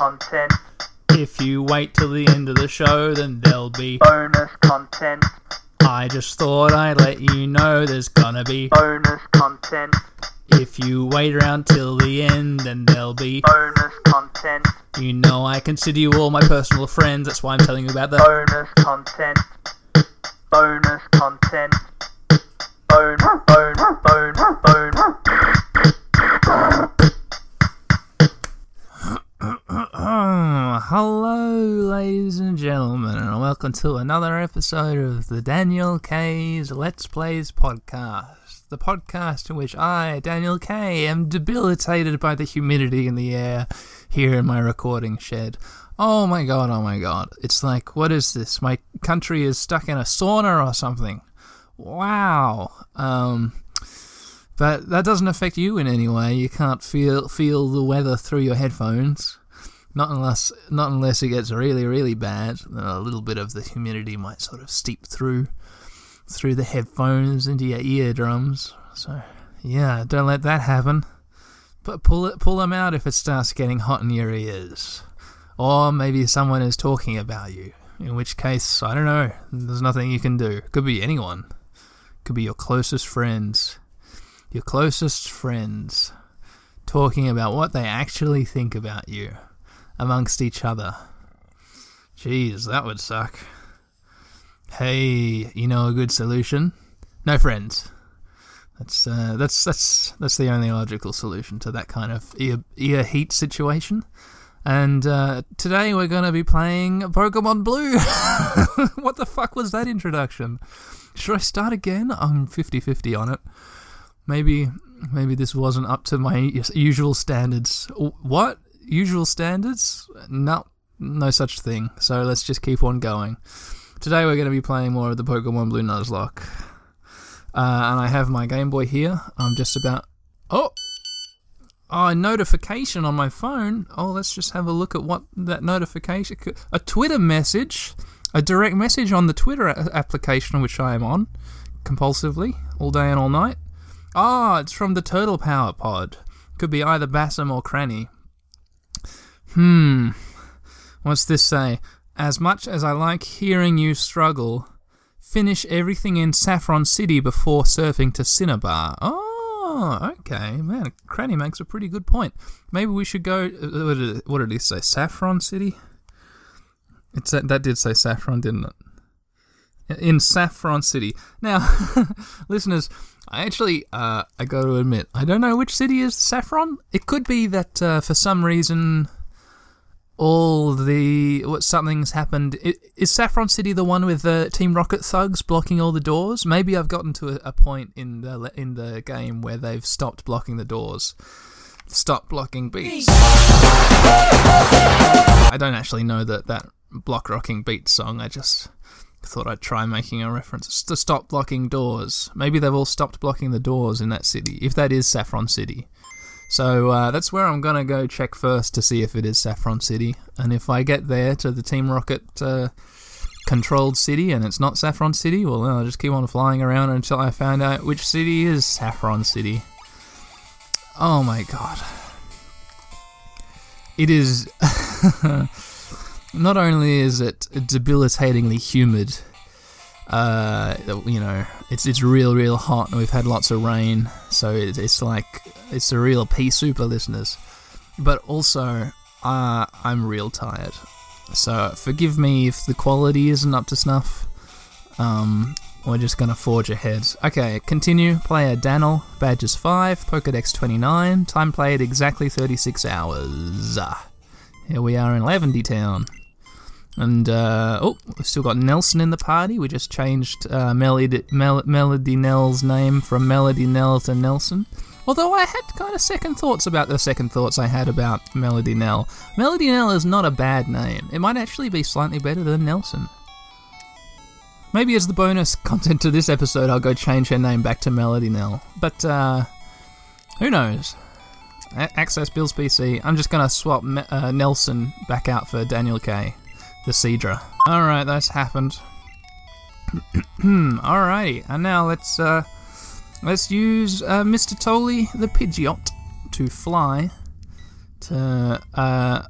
content, If you wait till the end of the show, then there'll be. bonus content, I just thought I'd let you know there's gonna be. bonus content, If you wait around till the end, then there'll be. bonus content, You know I consider you all my personal friends, that's why I'm telling you about the. bonus content, bonus content, bone, bone, bone, bone. Oh, hello, ladies and gentlemen, and welcome to another episode of the Daniel K's Let's Plays podcast. The podcast in which I, Daniel K, am debilitated by the humidity in the air here in my recording shed. Oh my god, oh my god. It's like, what is this? My country is stuck in a sauna or something. Wow. Um. But that doesn't affect you in any way. You can't feel feel the weather through your headphones. Not unless not unless it gets really really bad. Then a little bit of the humidity might sort of seep through through the headphones into your eardrums. So yeah, don't let that happen. But pull it pull them out if it starts getting hot in your ears. Or maybe someone is talking about you. In which case, I don't know. There's nothing you can do. Could be anyone. Could be your closest friends your closest friends talking about what they actually think about you amongst each other. Jeez, that would suck. Hey, you know a good solution? No friends. That's uh, that's that's that's the only logical solution to that kind of ear ear heat situation. And uh, today we're going to be playing Pokemon Blue. what the fuck was that introduction? Should I start again? I'm 50-50 on it maybe maybe this wasn't up to my usual standards. What usual standards? No, no such thing. So let's just keep on going. Today we're going to be playing more of the Pokemon Blue Nuzlocke, uh, and I have my Game Boy here. I'm just about oh. Oh, a notification on my phone. Oh, let's just have a look at what that notification. A Twitter message, a direct message on the Twitter a- application which I am on compulsively all day and all night. Ah, it's from the Turtle Power Pod. Could be either Bassam or Cranny. Hmm. What's this say? As much as I like hearing you struggle, finish everything in Saffron City before surfing to Cinnabar. Oh, okay. Man, Cranny makes a pretty good point. Maybe we should go. uh, What did, he say? Saffron City? It's that, that did say Saffron, didn't it? In Saffron City. Now, listeners, I actually, uh, I got to admit, I don't know which city is Saffron. It could be that uh, for some reason, all the what something's happened. Is Saffron City the one with the Team Rocket thugs blocking all the doors? Maybe I've gotten to a, a point in the in the game where they've stopped blocking the doors. Stop blocking beats. I don't actually know that that block rocking beats song. I just thought I'd try making a reference to stop blocking doors. Maybe they've all stopped blocking the doors in that city, if that is Saffron City. So uh, that's where I'm gonna go check first to see if it is Saffron City, and if I get there to the Team Rocket uh, controlled city and it's not Saffron City, well, I'll just keep on flying around until I find out which city is Saffron City. Oh my god. It is. not only is it debilitatingly humid, uh, you know, it's it's real real hot, and we've had lots of rain, so it, it's like it's a real pea super, listeners. But also, uh, I'm real tired, so forgive me if the quality isn't up to snuff. Um, we're just gonna forge ahead. Okay, continue. Player Daniel, badges 5, Pokedex 29, time played exactly 36 hours. Ah, Here we are in Lavender Town. And, uh, oh, we've still got Nelson in the party. We just changed uh, Melody, Mel- Melody Nell's name from Melody Nell to Nelson. Although I had kind of second thoughts about the second thoughts I had about Melody Nell. Melody Nell is not a bad name. It might actually be slightly better than Nelson. Maybe as the bonus content to this episode, I'll go change her name back to Melody Nell. But, uh, who knows? A- Access Bill's PC. I'm just gonna swap Me- uh, Nelson back out for Daniel K, the Seadra. Alright, that's happened. Alrighty, and now let's, uh, let's use, uh, Mr. Tolley, the Pidgeot, to fly to, uh,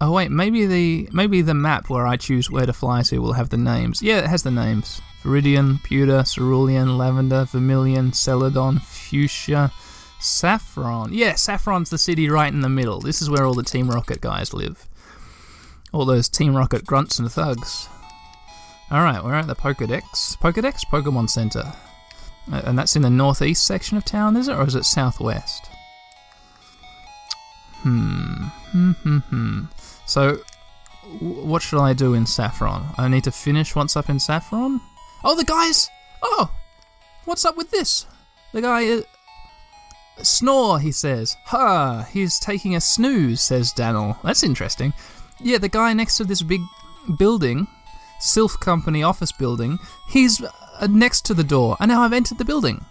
Oh wait, maybe the maybe the map where I choose where to fly to will have the names. Yeah, it has the names. Viridian, Pewter, Cerulean, Lavender, Vermilion, Celadon, Fuchsia, Saffron. Yeah, Saffron's the city right in the middle. This is where all the Team Rocket guys live. All those Team Rocket grunts and thugs. Alright, we're at the Pokedex. Pokedex Pokemon Center. And that's in the northeast section of town, is it? Or is it southwest? Hmm. Hmm, hmm, hmm. So, what should I do in Saffron? I need to finish what's up in Saffron? Oh, the guys! Oh! What's up with this? The guy. Uh, snore, he says. Ha! He's taking a snooze, says Daniel. That's interesting. Yeah, the guy next to this big building, Silph Company office building, he's uh, next to the door, and now I've entered the building.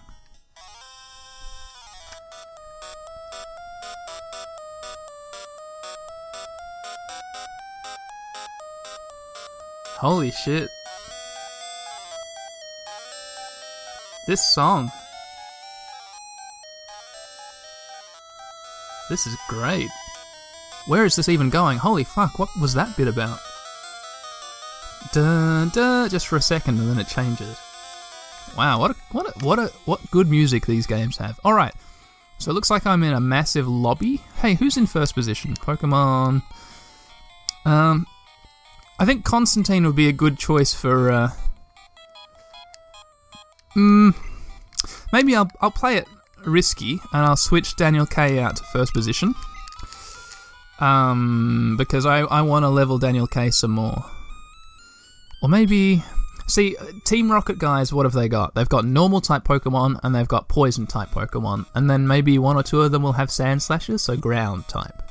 Holy shit. This song. This is great. Where is this even going? Holy fuck, what was that bit about? Dun, dun, just for a second and then it changes. Wow, what a, what a, what a, what good music these games have. All right. So it looks like I'm in a massive lobby. Hey, who's in first position? Pokemon. Um I think Constantine would be a good choice for. Uh, mm, maybe I'll I'll play it risky and I'll switch Daniel K out to first position. Um, because I I want to level Daniel K some more. Or maybe. See, Team Rocket guys, what have they got? They've got normal type Pokemon and they've got poison type Pokemon, and then maybe one or two of them will have Sand Slashes, so ground type.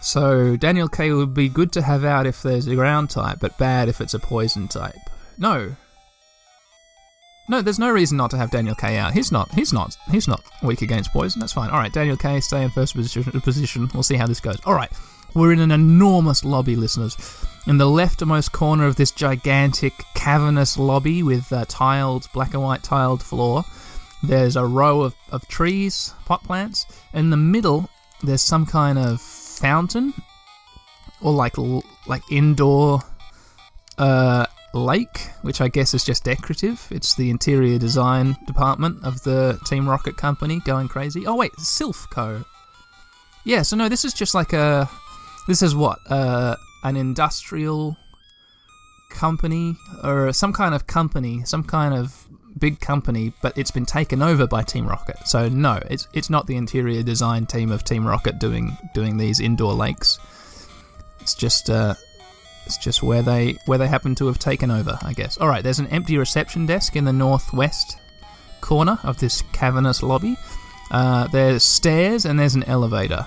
So Daniel K would be good to have out if there's a ground type, but bad if it's a poison type. No. No, there's no reason not to have Daniel K out. He's not. He's not. He's not weak against poison. That's fine. All right, Daniel K, stay in first position. Position. We'll see how this goes. All right, we're in an enormous lobby, listeners. In the leftmost corner of this gigantic cavernous lobby with uh, tiled, black and white tiled floor, there's a row of, of trees, pot plants. In the middle, there's some kind of fountain or like like indoor uh, lake, which I guess is just decorative. It's the interior design department of the Team Rocket company going crazy. Oh wait, Silph Co. Yeah, so no, this is just like a this is what uh, an industrial company or some kind of company, some kind of big company, but it's been taken over by Team Rocket. So no, it's it's not the interior design team of Team Rocket doing doing these indoor lakes. It's just uh, it's just where they where they happen to have taken over, I guess. All right, there's an empty reception desk in the northwest corner of this cavernous lobby. Uh, there's stairs and there's an elevator.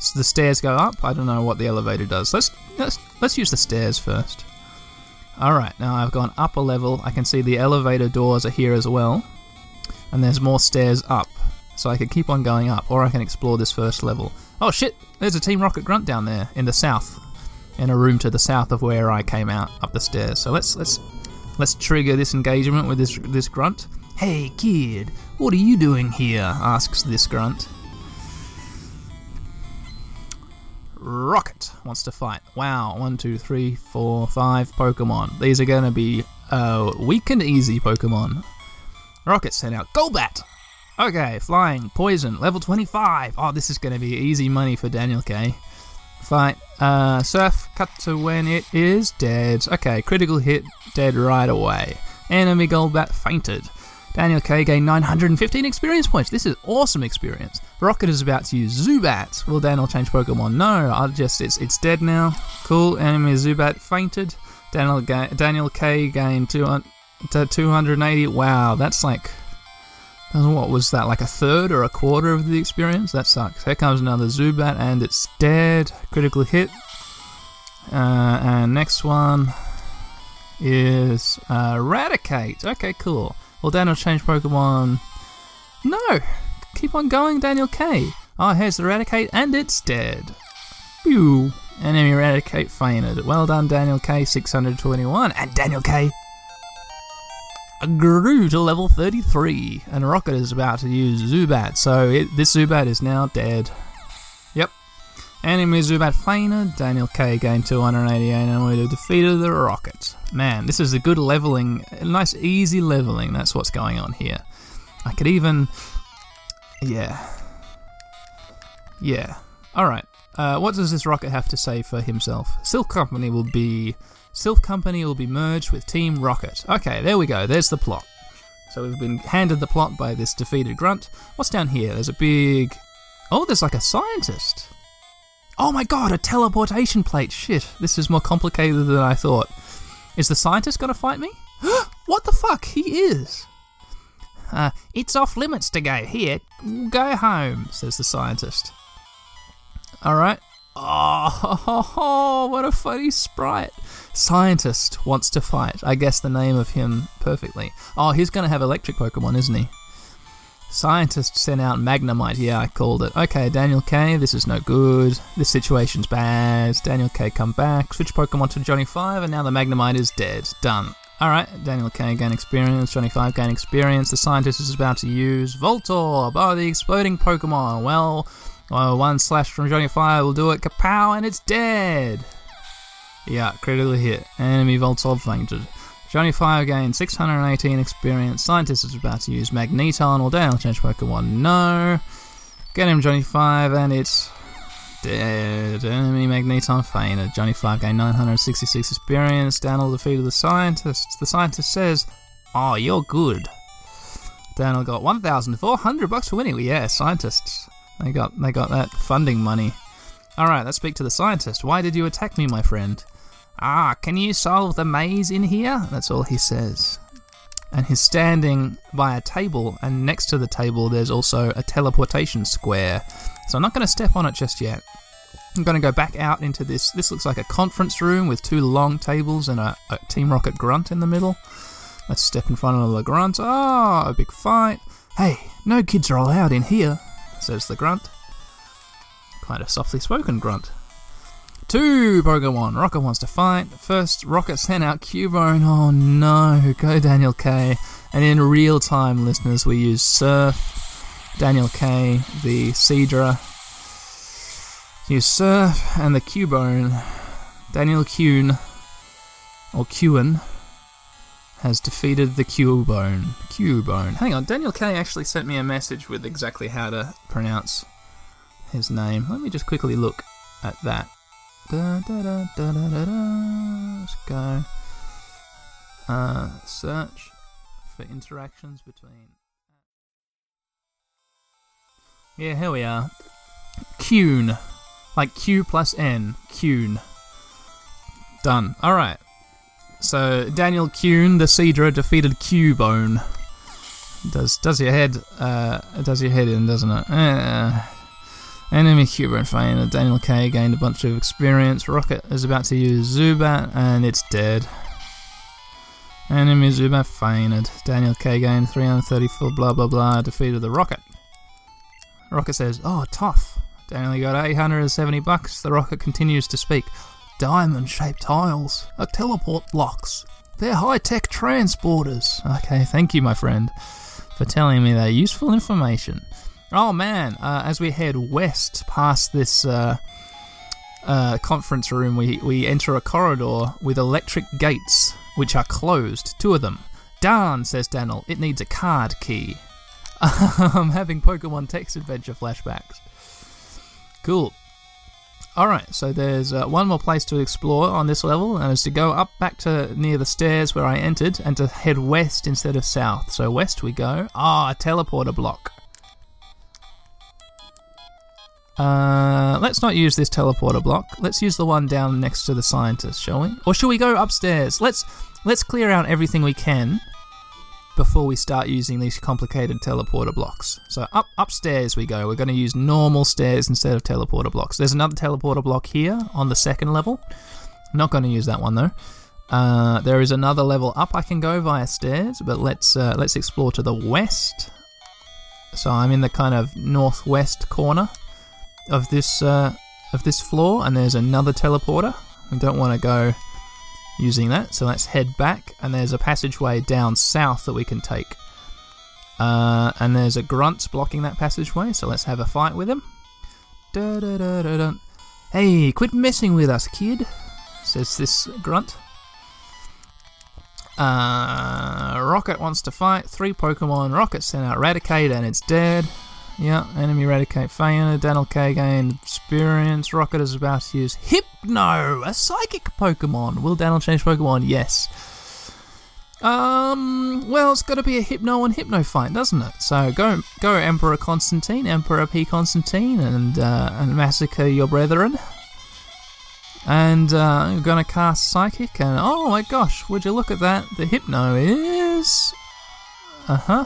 So the stairs go up. I don't know what the elevator does. Let's let's let's use the stairs first. Alright, now I've gone up a level. I can see the elevator doors are here as well. And there's more stairs up. So I could keep on going up, or I can explore this first level. Oh shit! There's a Team Rocket Grunt down there in the south. In a room to the south of where I came out up the stairs. So let's let's let's trigger this engagement with this this grunt. Hey kid, what are you doing here? asks this grunt. Rocket wants to fight. Wow, one, two, three, four, five Pokemon. These are to be uh, weak and easy Pokemon. Rocket sent out Golbat. Okay, flying, poison, level 25. Oh, this is to be easy money for Daniel K. Fight, uh, surf, cut to when it is dead. Okay, critical hit, dead right away. Enemy Golbat fainted. Daniel K gained 915 experience points. This is awesome experience. Rocket is about to use Zubat. Will Daniel change Pokemon? No, I'll just it's it's dead now. Cool. Enemy Zubat fainted. Daniel ga- Daniel K gained 200, 280. Wow, that's like what was that? Like a third or a quarter of the experience? That sucks. Here comes another Zubat and it's dead. Critical hit. Uh, and next one is uh, Raticate. Okay, cool. Well, Daniel change Pokemon. No! Keep on going, Daniel K. Oh, here's Raticate, and it's dead. Pew! Enemy Raticate fainted. Well done, Daniel K. 621. And Daniel K. grew to level 33. And Rocket is about to use Zubat, so it, this Zubat is now dead. Yep. Enemy Zubat fainted. Daniel K gained 288 and we defeated the Rockets. Man, this is a good leveling, nice easy leveling. That's what's going on here. I could even. Yeah. Yeah. Alright. Uh, what does this rocket have to say for himself? Silph Company will be. Silph Company will be merged with Team Rocket. Okay, there we go. There's the plot. So we've been handed the plot by this defeated grunt. What's down here? There's a big. Oh, there's like a scientist. Oh my god, a teleportation plate. Shit, this is more complicated than I thought. Is the scientist gonna fight me? what the fuck? He is. Uh, it's off limits to go here. Go home, says the scientist. Alright. Oh, what a funny sprite. Scientist wants to fight. I guess the name of him perfectly. Oh, he's going to have electric Pokemon, isn't he? Scientist sent out Magnemite. Yeah, I called it. Okay, Daniel K, this is no good. This situation's bad. Daniel K, come back. Switch Pokemon to Johnny 5, and now the Magnemite is dead. Done. Alright, Daniel K gain experience, Johnny 5 gain experience. The scientist is about to use Voltorb. Oh, the exploding Pokemon. Well, well, one slash from Johnny 5 will do it. Kapow, and it's dead. Yeah, critically hit. Enemy Voltorb fainted. Johnny 5 gained 618 experience. Scientist is about to use Magneton. Will Daniel change Pokemon? No. Get him, Johnny 5, and it's dead. Enemy Magneton fainted. Johnny 5 gained 966 experience. Daniel defeated the scientist. The scientist says, Oh, you're good. Daniel got 1,400 bucks for winning. Yeah, scientists. They got they got that funding money. Alright, let's speak to the scientist. Why did you attack me, my friend? Ah, can you solve the maze in here? That's all he says. And he's standing by a table, and next to the table, there's also a teleportation square. So I'm not going to step on it just yet. I'm going to go back out into this. This looks like a conference room with two long tables and a, a Team Rocket grunt in the middle. Let's step in front of the grunt. Oh, a big fight. Hey, no kids are allowed in here, says the grunt. Quite a softly spoken grunt. Two Pokemon. Rocket wants to fight. First, Rocket sent out Cubone. Oh no, go Daniel K. And in real time, listeners, we use Surf, Daniel K, the Seadra. Use Surf and the Cubone. Daniel Kuhn, or Kuhn, has defeated the Cubone. Cubone. Hang on, Daniel K actually sent me a message with exactly how to pronounce his name. Let me just quickly look at that. Da, da, da, da, da, da. Let's go. Uh, search for interactions between. Yeah, here we are. Kuhn. Like Q plus N. Kuhn. Done. Alright. So, Daniel Kuhn, the Seadra, defeated Cubone. Does does your head uh does your head in, doesn't it? Uh, Enemy Cubone fainted. Daniel K gained a bunch of experience. Rocket is about to use Zubat and it's dead. Enemy Zubat fainted. Daniel K gained 334 blah blah blah. Defeated the Rocket. Rocket says, Oh, tough. Daniel got 870 bucks. The Rocket continues to speak. Diamond shaped tiles are teleport blocks. They're high tech transporters. Okay, thank you, my friend, for telling me that useful information. Oh man, uh, as we head west past this uh, uh, conference room, we, we enter a corridor with electric gates, which are closed, two of them. Darn, says Daniel, it needs a card key. I'm having Pokemon text adventure flashbacks. Cool. Alright, so there's uh, one more place to explore on this level, and it's to go up back to near the stairs where I entered and to head west instead of south. So west we go. Ah, a teleporter block. Uh, let's not use this teleporter block. Let's use the one down next to the scientist, shall we? Or shall we go upstairs? Let's let's clear out everything we can before we start using these complicated teleporter blocks. So up upstairs we go. We're going to use normal stairs instead of teleporter blocks. There's another teleporter block here on the second level. Not going to use that one though. Uh, there is another level up I can go via stairs, but let's uh, let's explore to the west. So I'm in the kind of northwest corner of this uh, of this floor, and there's another teleporter. We don't want to go using that, so let's head back. And there's a passageway down south that we can take. Uh, and there's a grunt blocking that passageway, so let's have a fight with him. Hey, quit messing with us, kid, says this grunt. Uh, Rocket wants to fight. Three Pokemon. Rocket sent out Raticate and it's dead. Yeah, enemy Raticate fainted. Daniel K gained experience. Rocket is about to use Hypno, a psychic Pokemon. Will Daniel change Pokemon? Yes. Um, well, it's got to be a Hypno and Hypno fight, doesn't it? So go, go, Emperor Constantine, Emperor P Constantine, and uh, and massacre your brethren. And uh, I'm gonna cast Psychic, and oh my gosh, would you look at that? The Hypno is, uh huh.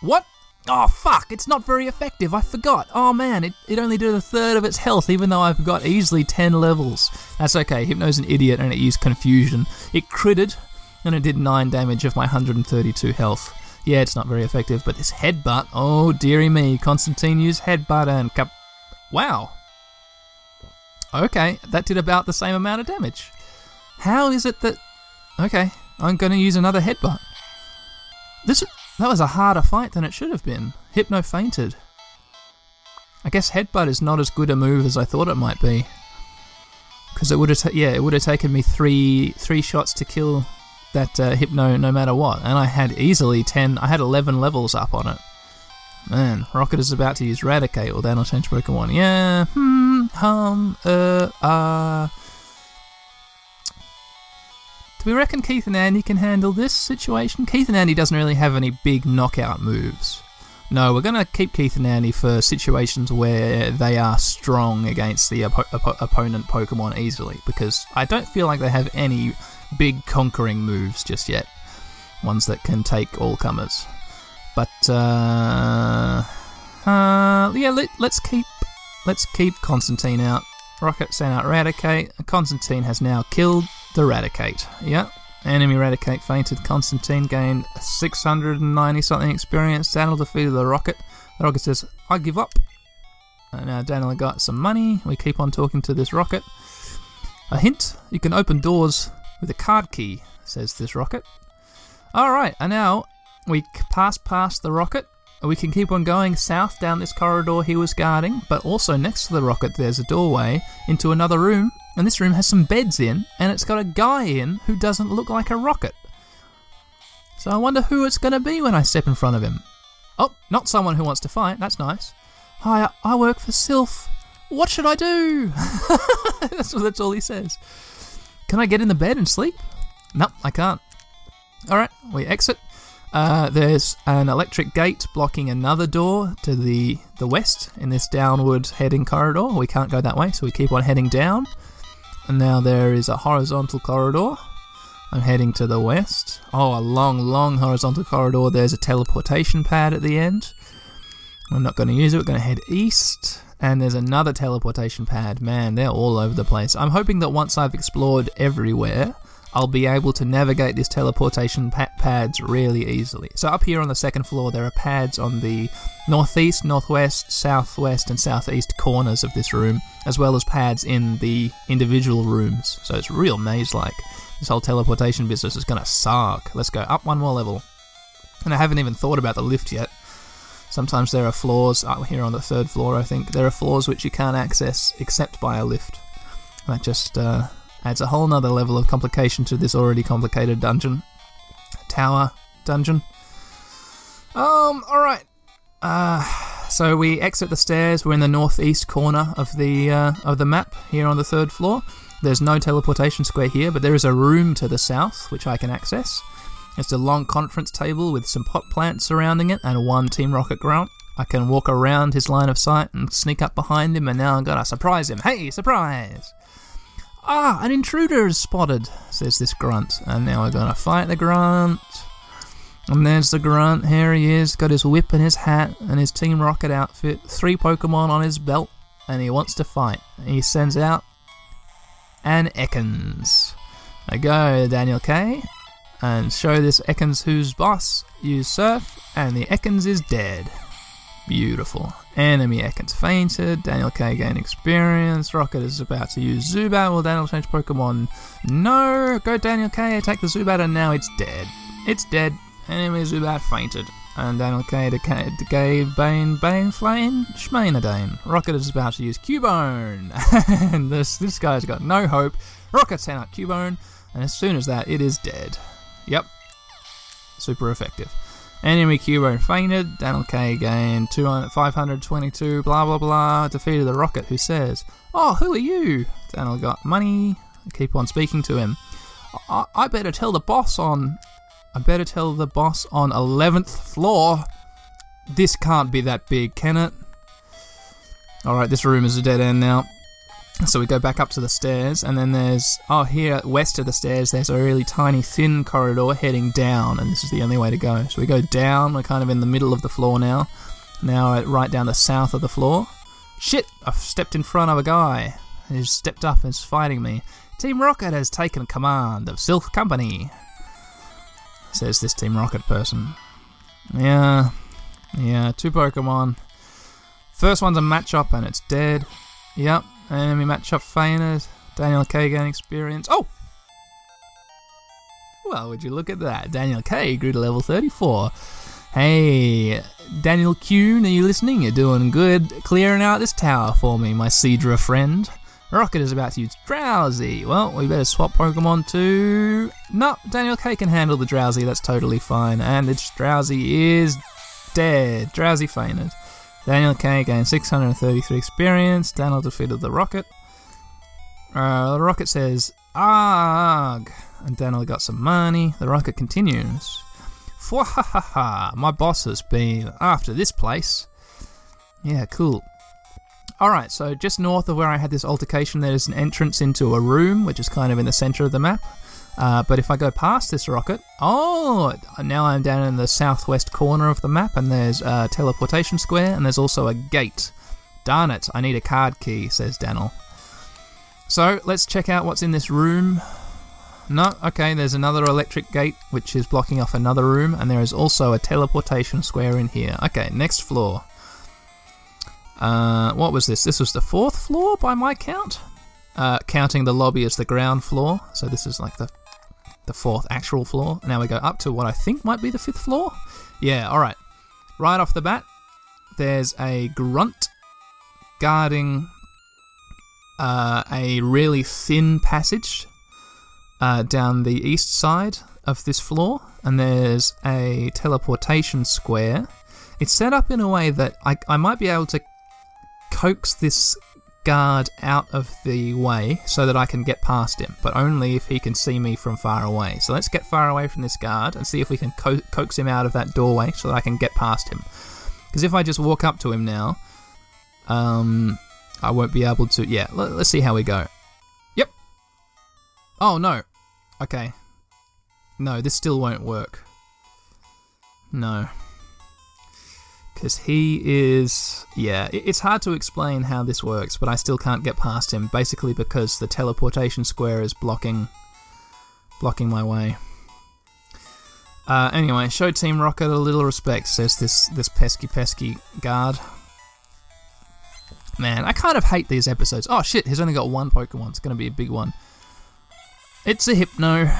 What? Oh fuck! It's not very effective. I forgot. Oh man, it, it only did a third of its health, even though I've got easily ten levels. That's okay. Hypno's an idiot, and it used confusion. It critted and it did 9 damage of my 132 health. Yeah, it's not very effective, but this headbutt, oh dearie me, Constantine used headbutt and cap. Wow. Okay, that did about the same amount of damage. How is it that. Okay, I'm to use another headbutt. This That was a harder fight than it should have been. Hypno fainted. I guess headbutt is not as good a move as I thought it might be. Because it would have, ta- yeah, it would have taken me three three shots to kill that uh, hypno no matter what, and I had easily ten. I had eleven levels up on it. Man, Rocket is about to use Raticate, or then I'll change Pokemon. Yeah, hmm, hum, uh, uh. We reckon Keith and Andy can handle this situation? Keith and Andy doesn't really have any big knockout moves. No, we're going to keep Keith and Andy for situations where they are strong against the oppo- oppo- opponent Pokemon easily, because I don't feel like they have any big conquering moves just yet. Ones that can take all comers. But uh, uh yeah, let, us keep let's keep Constantine out. Rocket sent out Raticate. Constantine has now killed the Raticate. Yeah. Enemy Raticate fainted. Constantine gained 690 something experience. Daniel defeated the Rocket. The Rocket says, I give up. And now Daniel got some money. We keep on talking to this Rocket. A hint you can open doors with a card key, says this rocket. Alright, and now we pass past the rocket. We can keep on going south down this corridor he was guarding, but also next to the rocket there's a doorway into another room, and this room has some beds in, and it's got a guy in who doesn't look like a rocket. So I wonder who it's going to be when I step in front of him. Oh, not someone who wants to fight, that's nice. Hi, I work for Silph. What should I do? that's, that's all he says. Can I get in the bed and sleep? No, I can't. Alright, we exit. Uh, there's an electric gate blocking another door to the, the west in this downward heading corridor. We can't go that way, so we keep on heading down. And now there is a horizontal corridor. I'm heading to the west. Oh, a long, long horizontal corridor. There's a teleportation pad at the end. I'm not going to use it. We're going to head east and there's another teleportation pad. Man, they're all over the place. I'm hoping that once I've explored everywhere, I'll be able to navigate these teleportation pa- pads really easily. So, up here on the second floor, there are pads on the northeast, northwest, southwest, and southeast corners of this room, as well as pads in the individual rooms. So, it's real maze like. This whole teleportation business is gonna suck. Let's go up one more level. And I haven't even thought about the lift yet. Sometimes there are floors up here on the third floor. I think there are floors which you can't access except by a lift. That just uh, adds a whole nother level of complication to this already complicated dungeon, tower dungeon. Um. All right. Uh, so we exit the stairs. We're in the northeast corner of the uh, of the map here on the third floor. There's no teleportation square here, but there is a room to the south which I can access. It's a long conference table with some pot plants surrounding it and one Team Rocket grunt. I can walk around his line of sight and sneak up behind him, and now I'm gonna surprise him. Hey, surprise! Ah, an intruder is spotted, says this grunt. And now we're gonna fight the grunt. And there's the grunt. Here he is, got his whip and his hat and his Team Rocket outfit, three Pokemon on his belt, and he wants to fight. He sends out an Ekans. There go, Daniel K and show this Ekans who's boss. Use Surf, and the Ekans is dead. Beautiful. Enemy Ekans fainted. Daniel K gained experience. Rocket is about to use Zubat. Will Daniel change Pokemon? No. Go Daniel K. Attack the Zubat, and now it's dead. It's dead. Enemy Zubat fainted. And Daniel K to Gay Bane Bane Flame Schmainadane. Rocket is about to use Cubone. and this this guy's got no hope. Rocket sent out Cubone, and as soon as that, it is dead. Yep. Super effective. Enemy Cubone fainted. Daniel K gained 200, 522, blah blah blah. Defeated the Rocket, who says, Oh, who are you? Daniel got money. Keep on speaking to him. I, I better tell the boss on I better tell the boss on 11th floor. This can't be that big, can it? Alright, this room is a dead end now. So we go back up to the stairs, and then there's, oh, here west of the stairs, there's a really tiny, thin corridor heading down, and this is the only way to go. So we go down, we're kind of in the middle of the floor now. Now, uh, right down the south of the floor. Shit! I've stepped in front of a guy. He's stepped up and is fighting me. Team Rocket has taken command of Silph Company says this Team Rocket person. Yeah, yeah, two Pokemon. First one's a Machop and it's dead. Yep, enemy Machop fainted. Daniel K gain experience. Oh! Well, would you look at that? Daniel K grew to level 34. Hey, Daniel Kuhn, are you listening? You're doing good clearing out this tower for me, my Seadra friend. Rocket is about to use Drowzee. Well, we better swap Pokemon to. No, Daniel K can handle the Drowzee, that's totally fine. And its Drowzee is dead. Drowzee fainted. Daniel K gained 633 experience. Daniel defeated the Rocket. Uh, the Rocket says, Arg! And Daniel got some money. The Rocket continues. ha! my boss has been after this place. Yeah, cool. Alright, so just north of where I had this altercation, there's an entrance into a room, which is kind of in the center of the map. Uh, but if I go past this rocket, oh, now I'm down in the southwest corner of the map, and there's a teleportation square, and there's also a gate. Darn it, I need a card key, says Daniel. So let's check out what's in this room. No, okay, there's another electric gate which is blocking off another room, and there is also a teleportation square in here. Okay, next floor. Uh, what was this? This was the fourth floor by my count, uh, counting the lobby as the ground floor. So this is like the the fourth actual floor. Now we go up to what I think might be the fifth floor. Yeah, all right. Right off the bat, there's a grunt guarding uh, a really thin passage uh, down the east side of this floor, and there's a teleportation square. It's set up in a way that I, I might be able to coax this guard out of the way so that I can get past him, but only if he can see me from far away. So let's get far away from this guard and see if we can co- coax him out of that doorway so that I can get past him. Because if I just walk up to him now, um, I won't be able to. Yeah, let, let's see how we go. Yep. Oh no. Okay. No, this still won't work. No because he is yeah it's hard to explain how this works but i still can't get past him basically because the teleportation square is blocking blocking my way. Uh, anyway show team rocket a little respect says this this pesky pesky guard. Man i kind of hate these episodes. Oh shit he's only got one pokemon. It's going to be a big one. It's a hypno.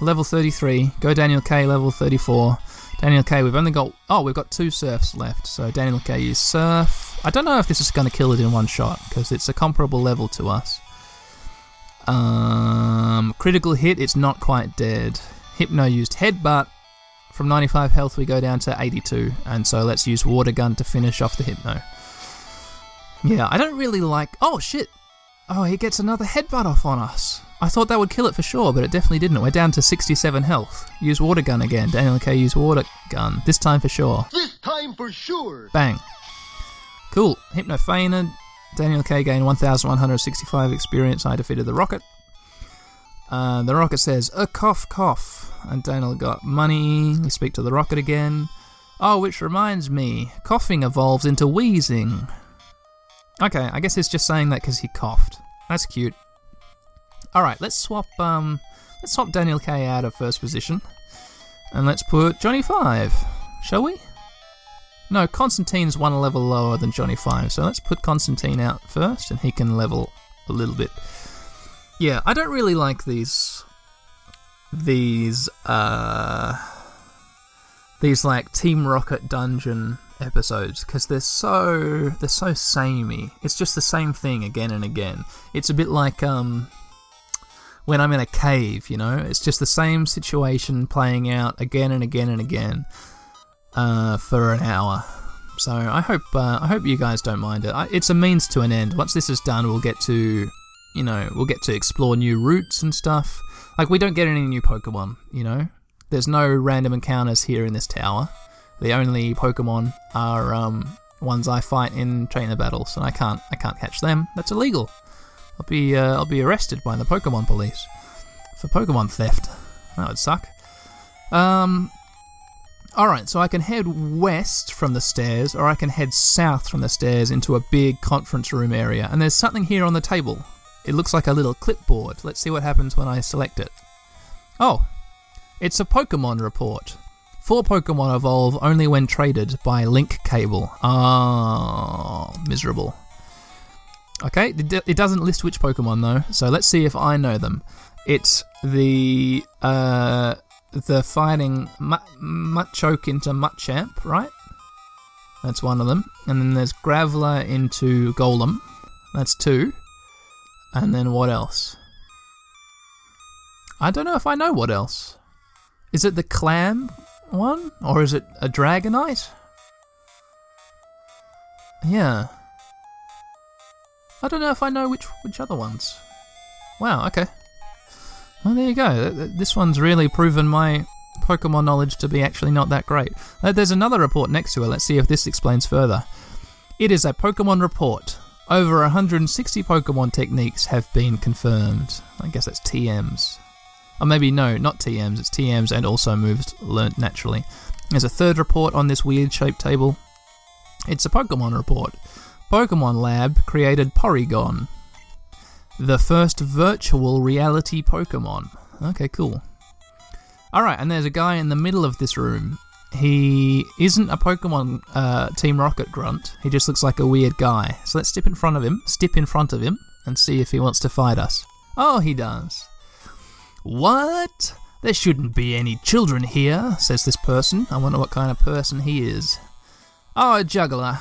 Level 33 go daniel k level 34 Daniel K, we've only got. Oh, we've got two surfs left. So Daniel K is surf. I don't know if this is going to kill it in one shot because it's a comparable level to us. Um, critical hit, it's not quite dead. Hypno used headbutt. From 95 health, we go down to 82. And so let's use water gun to finish off the Hypno. Yeah, I don't really like. Oh, shit! Oh, he gets another headbutt off on us. I thought that would kill it for sure, but it definitely didn't. We're down to 67 health. Use water gun again. Daniel K. Use water gun. This time for sure. This time for sure. Bang. Cool. Hypno fainted. Daniel K. gained 1,165 experience. I defeated the rocket. Uh, the rocket says, a cough, cough. And Daniel got money. We speak to the rocket again. Oh, which reminds me, Koffing evolves into Weezing. Okay, I guess it's just saying that because he coughed. That's cute. All right, let's swap. Um, let's swap Daniel K out of first position, and let's put Johnny Five. Shall we? No, Constantine's one level lower than Johnny Five, so let's put Constantine out first, and he can level a little bit. Yeah, I don't really like these. These uh, these like Team Rocket dungeon episodes because they're so they're so samey. It's just the same thing again and again. It's a bit like um when I'm in a cave, you know. It's just the same situation playing out again and again and again uh, for an hour. So I hope uh, I hope you guys don't mind it. I, it's a means to an end. Once this is done, we'll get to you know we'll get to explore new routes and stuff. Like we don't get any new Pokemon, you know. There's no random encounters here in this tower. The only Pokemon are um, ones I fight in trainer battles, and I can't I can't catch them. That's illegal. I'll be uh, I'll be arrested by the Pokemon police for Pokemon theft. That would suck. Um. All right, so I can head west from the stairs, or I can head south from the stairs into a big conference room area. And there's something here on the table. It looks like a little clipboard. Let's see what happens when I select it. Oh, it's a Pokemon report. Four Pokemon evolve only when traded by link cable. Ah, miserable. Okay, it doesn't list which Pokemon though, so let's see if I know them. It's the uh, the fighting Mu- Machoke into Machamp, right? That's one of them. And then there's Graveler into Golem. That's two. And then what else? I don't know if I know what else. Is it the Clam one? Or is it a Dragonite? Yeah. I don't know if I know which which other ones. Wow, okay. Well, there you go. Th- th- This one's really proven my Pokemon knowledge to be actually not that great. Uh, There's another report next to it. Let's see if this explains further. It is a Pokemon report. Over 160 Pokemon techniques have been confirmed. I guess that's TMs. Or maybe no, not TMs. It's TMs and also moves learnt naturally. There's a third report on this weird shaped table. It's a Pokemon report. Pokemon Lab created Porygon, the first virtual reality Pokemon. Okay, cool. Alright, and there's a guy in the middle of this room. He isn't a Pokemon uh, Team Rocket grunt. He just looks like a weird guy. So let's step in front of him, step in front of him, and see if he wants to fight us. Oh, he does. What? There shouldn't be any children here, says this person. I wonder what kind of person he is. Oh, a juggler.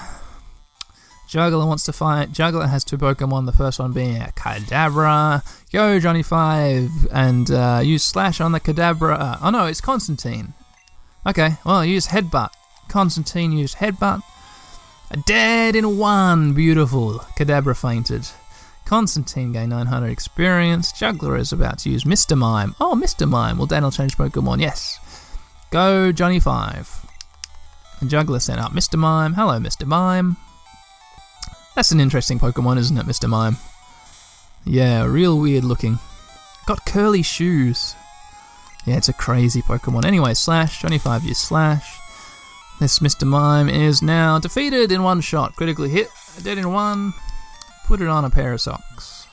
Juggler wants to fight. Juggler has two Pokemon. The first one being a Kadabra. Go, Johnny Five, and uh, use Slash on the Kadabra. Uh, oh no, it's Constantine. Okay, well, use Headbutt. Constantine used Headbutt. A dead in one. Beautiful. Kadabra fainted. Constantine gained 900 experience. Juggler is about to use Mr. Mime. Oh, Mr. Mime. Well, then I'll change Pokemon. Yes. Go, Johnny Five. And Juggler sent out Mr. Mime. Hello, Mr. Mime. That's an interesting Pokemon, isn't it, Mr. Mime? Yeah, real weird looking. Got curly shoes. Yeah, it's a crazy Pokemon. Anyway, Slash, 25 years Slash. This Mr. Mime is now defeated in one shot. Critically hit, dead in one. Put it on a pair of socks.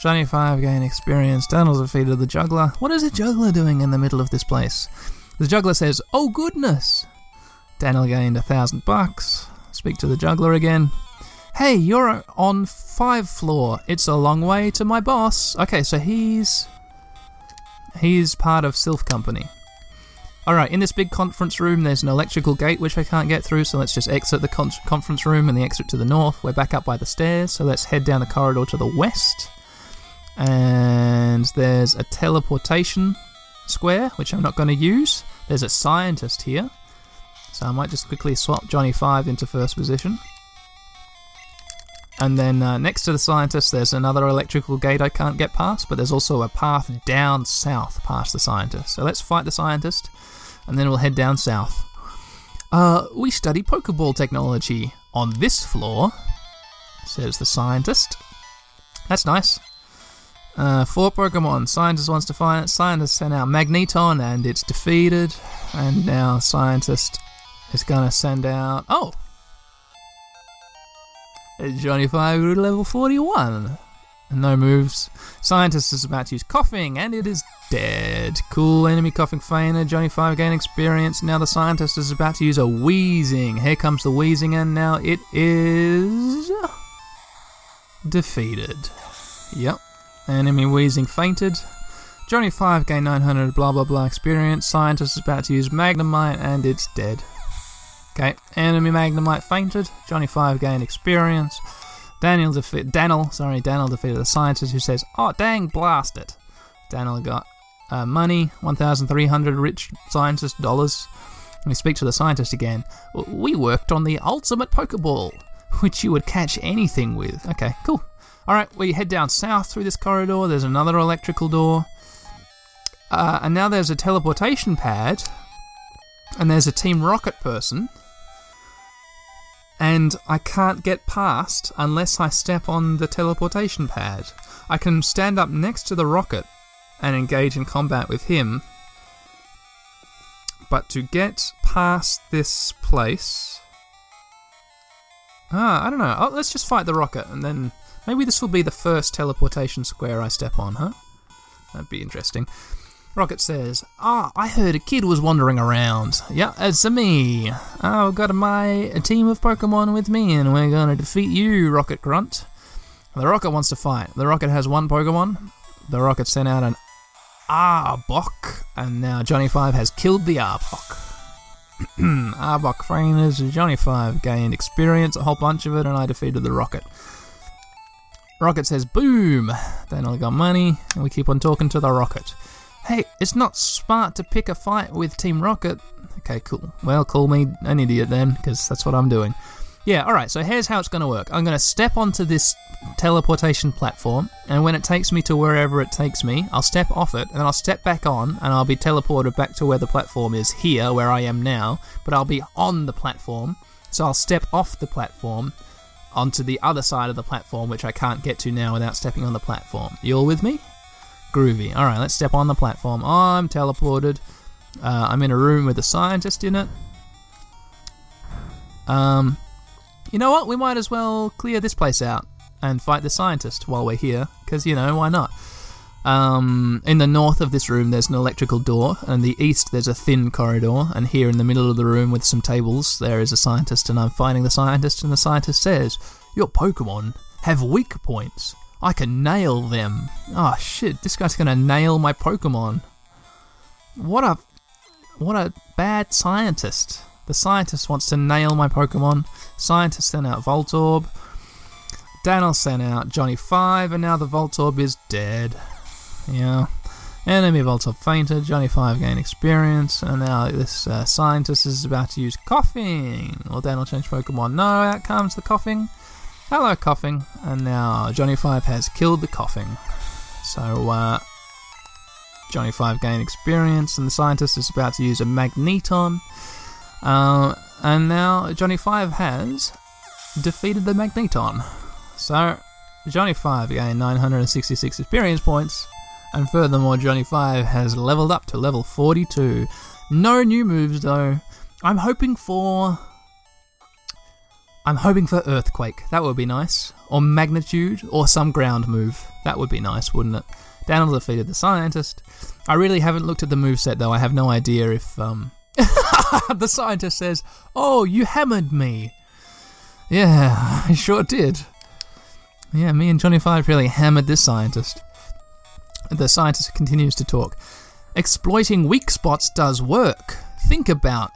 25 gain experience. Daniel defeated the Juggler. What is a Juggler doing in the middle of this place? The Juggler says, Oh goodness! Daniel gained a thousand bucks. Speak to the Juggler again. Hey, you're on five floor. It's a long way to my boss. Okay, so he's he's part of Silph Company. All right, in this big conference room, there's an electrical gate which I can't get through. So let's just exit the con- conference room and the exit to the north. We're back up by the stairs, so let's head down the corridor to the west. And there's a teleportation square which I'm not going to use. There's a scientist here, so I might just quickly swap Johnny Five into first position. And then uh, next to the scientist, there's another electrical gate I can't get past, but there's also a path down south past the scientist. So let's fight the scientist, and then we'll head down south. Uh, we study Pokeball technology on this floor, says the scientist. That's nice. Uh, four Pokemon. Scientist wants to find. it. Scientist sent out Magneton, and it's defeated. And now Scientist is gonna send out. Oh, Johnny Five level 41. No moves. Scientist is about to use Koffing, and it is dead. Cool enemy Koffing fainted. Johnny Five gain experience. Now the scientist is about to use a Weezing. Here comes the Weezing, and now it is defeated. Yep. Enemy Weezing fainted. Johnny 5 gain 900 blah blah blah experience. Scientist is about to use Magnemite and it's dead. Okay, enemy Magnemite fainted. Johnny 5 gained experience. Daniel defeat Daniel, sorry, Daniel defeated the scientist who says, "Oh dang, blast it." Daniel got uh, money, 1,300 rich scientist dollars. And we speak to the scientist again. We worked on the ultimate Pokeball, which you would catch anything with. Okay, cool. All right, we head down south through this corridor. There's another electrical door. Uh, and now there's a teleportation pad. And there's a Team Rocket person. And I can't get past unless I step on the teleportation pad. I can stand up next to the rocket and engage in combat with him. But to get past this place. Ah, I don't know. Oh, let's just fight the rocket and then maybe this will be the first teleportation square I step on, huh? That'd be interesting. Rocket says, Ah, I heard a kid was wandering around. Yeah, it's me. I've got my a team of Pokemon with me, and we're gonna defeat you, Rocket Grunt. The Rocket wants to fight. The Rocket has one Pokemon. The Rocket sent out an Arbok, and now Johnny Five has killed the Arbok. Arbok Frainers, Johnny Five gained experience, a whole bunch of it, and I defeated the Rocket. Rocket says, Boom! Then I got money, and we keep on talking to the Rocket. Hey, it's not smart to pick a fight with Team Rocket. Okay, cool. Well, call me an idiot then, because that's what I'm doing. Yeah, alright, so here's how it's going to work. I'm going to step onto this teleportation platform, and when it takes me to wherever it takes me, I'll step off it, and I'll step back on, and I'll be teleported back to where the platform is here, where I am now, but I'll be on the platform, so I'll step off the platform onto the other side of the platform, which I can't get to now without stepping on the platform. You all with me? Groovy. Alright, let's step on the platform. I'm teleported. Uh, I'm in a room with a scientist in it. Um, you know what? We might as well clear this place out and fight the scientist while we're here, because, you know, why not? Um, in the north of this room, there's an electrical door, and the east, there's a thin corridor. And here in the middle of the room with some tables, there is a scientist, and I'm fighting the scientist. And the scientist says, Your Pokemon have weak points. I can nail them. Oh shit, this guy's gonna nail my Pokemon. What a what a bad scientist. The scientist wants to nail my Pokemon. Scientist sent out Voltorb. Daniel sent out Johnny 5, and now the Voltorb is dead. Yeah. Enemy Voltorb fainted, Johnny 5 gained experience, and now this uh, scientist is about to use Koffing. Well, Daniel changed Pokemon. No, out comes the Koffing. Hello, Koffing. And now Johnny Five has killed the Koffing. So, uh, Johnny Five gained experience, and the scientist is about to use a Magneton. Uh, and now Johnny Five has defeated the Magneton. So, Johnny Five gained 966 experience points, and furthermore, Johnny Five has leveled up to level 42. No new moves though. I'm hoping for I'm hoping for Earthquake. That would be nice. Or Magnitude, or some ground move. That would be nice, wouldn't it? Down defeated the feet of the scientist. I really haven't looked at the move set though. I have no idea if um the scientist says, "Oh, you hammered me." Yeah, I sure did. Yeah, me and Johnny Five really hammered this scientist. The scientist continues to talk. Exploiting weak spots does work. Think about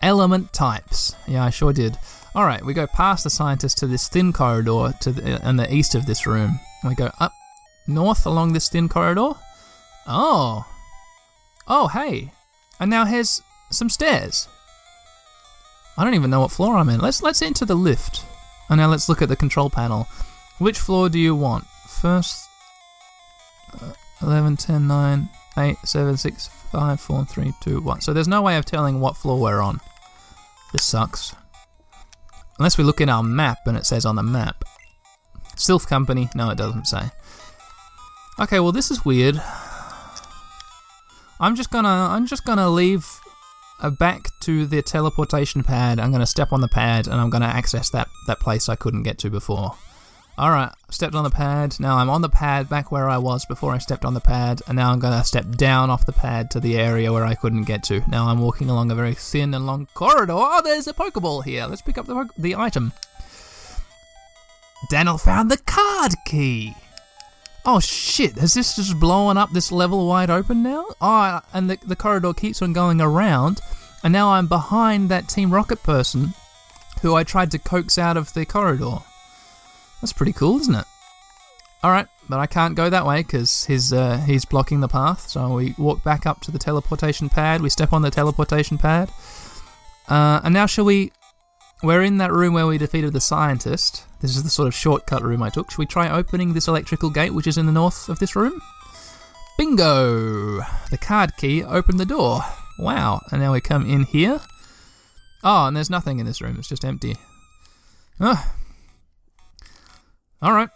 element types. Yeah, I sure did. All right, we go past the scientist to this thin corridor to the, in the east of this room. We go up north along this thin corridor. Oh, oh, hey, and now here's some stairs. I don't even know what floor I'm in. Let's let's enter the lift, and now let's look at the control panel. Which floor do you want? First, uh, 11, 10, 9, 8, 7, 6, 5, 4, 3, 2, 1. So there's no way of telling what floor we're on. This sucks. Unless we look in our map and it says on the map. Silph Company. No, it doesn't say. Okay, well this is weird. I'm just gonna I'm just gonna leave uh, back to the teleportation pad. I'm gonna step on the pad and I'm gonna access that that place I couldn't get to before. All right, stepped on the pad. Now I'm on the pad back where I was before I stepped on the pad, and now I'm gonna step down off the pad to the area where I couldn't get to. Now I'm walking along a very thin and long corridor. Oh, there's a Pokeball here. Let's pick up the the item. Daniel found the card key. Oh shit! Has this just blown up this level wide open now? Oh, and the the corridor keeps on going around, and now I'm behind that Team Rocket person, who I tried to coax out of the corridor. That's pretty cool, isn't it? All right, but I can't go that way because his uh, he's blocking the path. So we walk back up to the teleportation pad. We step on the teleportation pad, uh, and now shall we? We're in that room where we defeated the scientist. This is the sort of shortcut room I took. Shall we try opening this electrical gate, which is in the north of this room? Bingo! The card key opened the door. Wow! And now we come in here. Oh, and there's nothing in this room. It's just empty. Oh. All right.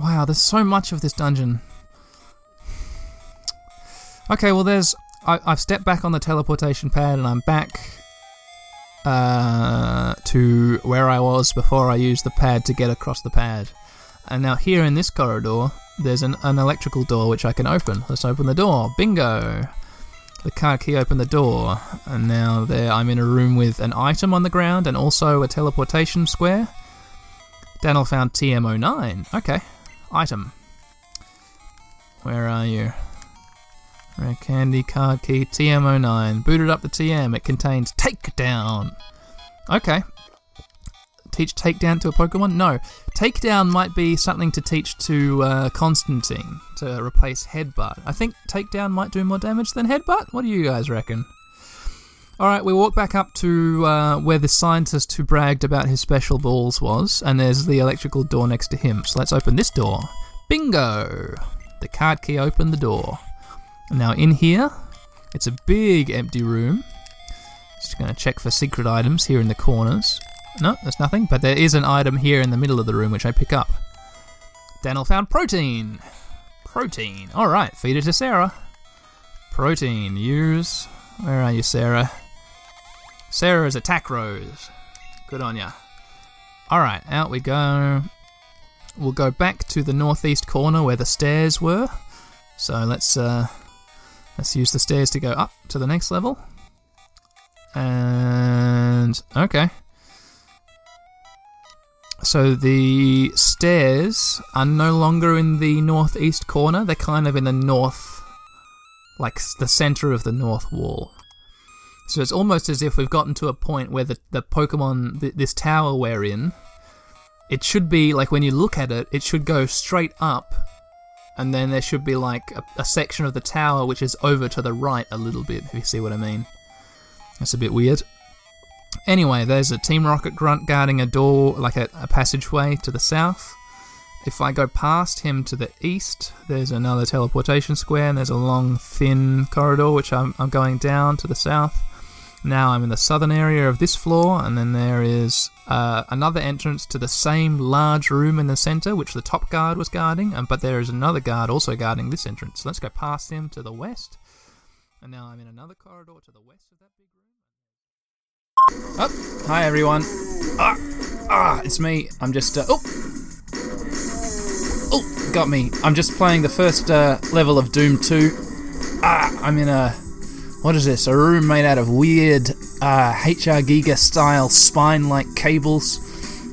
Wow, there's so much of this dungeon. Okay, well, there's. I, I've stepped back on the teleportation pad and I'm back uh, to where I was before I used the pad to get across the pad. And now, here in this corridor, there's an, an electrical door which I can open. Let's open the door. Bingo! The card key opened the door, and now there I'm in a room with an item on the ground and also a teleportation square. Daniel found TM09. Okay. Item. Where are you? Rare candy card key TM09. Booted up the TM. It contains takedown. Okay. Teach takedown to a Pokemon? No. Takedown might be something to teach to uh, Constantine to replace Headbutt. I think takedown might do more damage than Headbutt. What do you guys reckon? Alright, we walk back up to uh, where the scientist who bragged about his special balls was, and there's the electrical door next to him. So let's open this door. Bingo! The card key opened the door. Now in here, it's a big empty room. Just going to check for secret items here in the corners. No, there's nothing, but there is an item here in the middle of the room which I pick up. Daniel found protein. Protein. All right, feed it to Sarah. Protein. Use. Where are you, Sarah? Sarah's attack rose. Good on ya. All right, out we go. We'll go back to the northeast corner where the stairs were. So let's uh, let's use the stairs to go up to the next level. And okay. So the stairs are no longer in the northeast corner. They're kind of in the north, like the center of the north wall. So it's almost as if we've gotten to a point where the, the Pokemon, th- this tower we're in, it should be like when you look at it, it should go straight up, and then there should be like a, a section of the tower which is over to the right a little bit, if you see what I mean. That's a bit weird. Anyway, there's a Team Rocket grunt guarding a door, like a, a passageway to the south. If I go past him to the east, there's another teleportation square, and there's a long, thin corridor which I'm, I'm going down to the south. Now I'm in the southern area of this floor, and then there is uh, another entrance to the same large room in the center, which the top guard was guarding, and, but there is another guard also guarding this entrance. So let's go past him to the west, and now I'm in another corridor to the west of that big room. Oh, hi everyone. Ah, ah, it's me. I'm just. Uh, oh, oh, got me. I'm just playing the first uh, level of Doom 2. Ah, I'm in a. What is this? A room made out of weird uh, HR Giger style spine like cables.